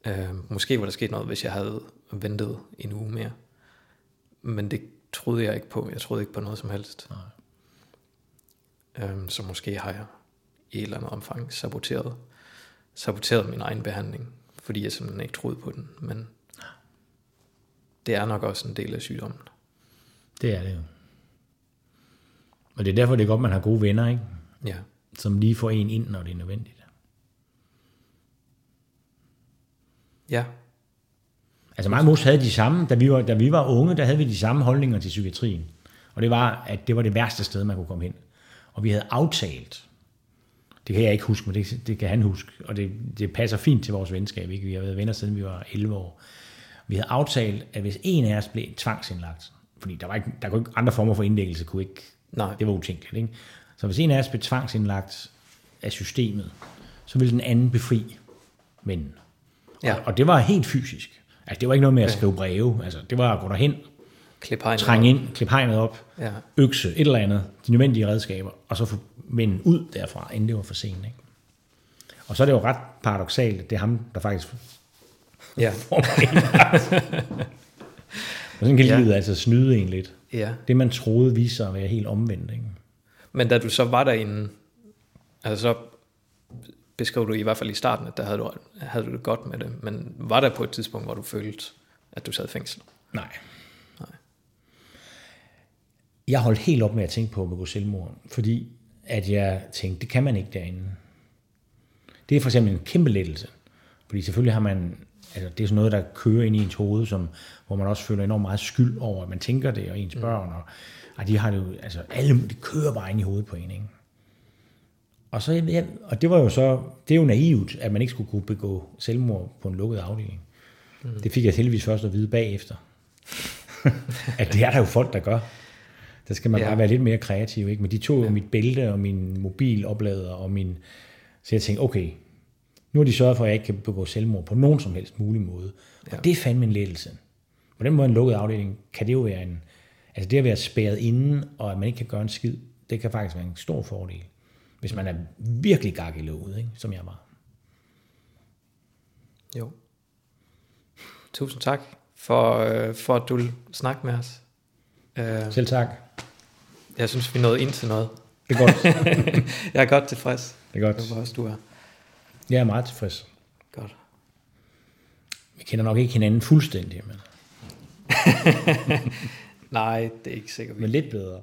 Øh, måske var der sket noget, hvis jeg havde ventet en uge mere. Men det troede jeg ikke på. Jeg troede ikke på noget som helst. Øh, så måske har jeg i et eller andet omfang saboteret, saboteret min egen behandling, fordi jeg simpelthen ikke troede på den. Men det er nok også en del af sygdommen. Det er det jo. Og det er derfor, det er godt, man har gode venner, ikke? Ja, som lige får en ind, når det er nødvendigt. ja, Altså mig og Mos havde de samme, da vi, var, da vi var unge, der havde vi de samme holdninger til psykiatrien. Og det var, at det var det værste sted, man kunne komme hen. Og vi havde aftalt, det kan jeg ikke huske, men det, det kan han huske, og det, det passer fint til vores venskab. Ikke? Vi har været venner siden vi var 11 år. Vi havde aftalt, at hvis en af os blev tvangsindlagt, fordi der var ikke, der kunne ikke andre former for indlæggelse, kunne ikke, nej, det var utænkeligt. Ikke? Så hvis en af os blev tvangsindlagt af systemet, så ville den anden befri vennen. Ja. Og, og det var helt fysisk. Altså, det var ikke noget med at skrive breve. Altså, det var at gå derhen, klip trænge ind, klippe hegnet op, Ja. økse, et eller andet, de nødvendige redskaber, og så få vennen ud derfra, inden det var for sent. Ikke? Og så er det jo ret paradoxalt, at det er ham, der faktisk Ja, får mig indlagt. Og sådan kan Ja. livet altså snyde en lidt. ja. Det, man troede, viste sig at være helt omvendt. Ikke? Men da du så var derinde, altså så beskrev du i hvert fald i starten, at der havde du, havde du det godt med det, men var der på et tidspunkt, hvor du følte, at du sad i fængsel? Nej. Nej. Jeg holdt helt op med at tænke på at begå selvmord, fordi at jeg tænkte, det kan man ikke derinde. Det er for eksempel en kæmpe lettelse, fordi selvfølgelig har man, altså det er sådan noget, der kører ind i ens hoved, som, hvor man også føler enormt meget skyld over, at man tænker det, og ens børn, og, og de har det jo, altså alle, det kører bare ind i hovedet på en, ikke? Og, så, ja, og det var jo så, det er jo naivt, at man ikke skulle kunne begå selvmord på en lukket afdeling. Mm. Det fik jeg heldigvis først at vide bagefter. at det er der jo folk, der gør. Der skal man ja. Bare være lidt mere kreativ. Ikke? Men de tog jo ja. mit bælte og min mobiloplader og min... Så jeg tænkte, okay, nu har de sørget for, at jeg ikke kan begå selvmord på nogen som helst mulig måde. Og Ja. det er fandme en lettelse. På den måde en lukket afdeling, kan det jo være en... Altså det at være spærret inden, og at man ikke kan gøre en skid, det kan faktisk være en stor fordel. Hvis man er virkelig gak i låget, ikke? som jeg var. Jo. Tusind tak for, øh, for at du snakke med os. Øh, Selv tak. jeg synes, vi nåede ind til noget. Det er godt. Jeg er godt tilfreds. Det er godt. Var også du er. Jeg er meget tilfreds. Godt. Vi kender nok ikke hinanden fuldstændig, men, Nej, det er ikke sikkert. men lidt bedre.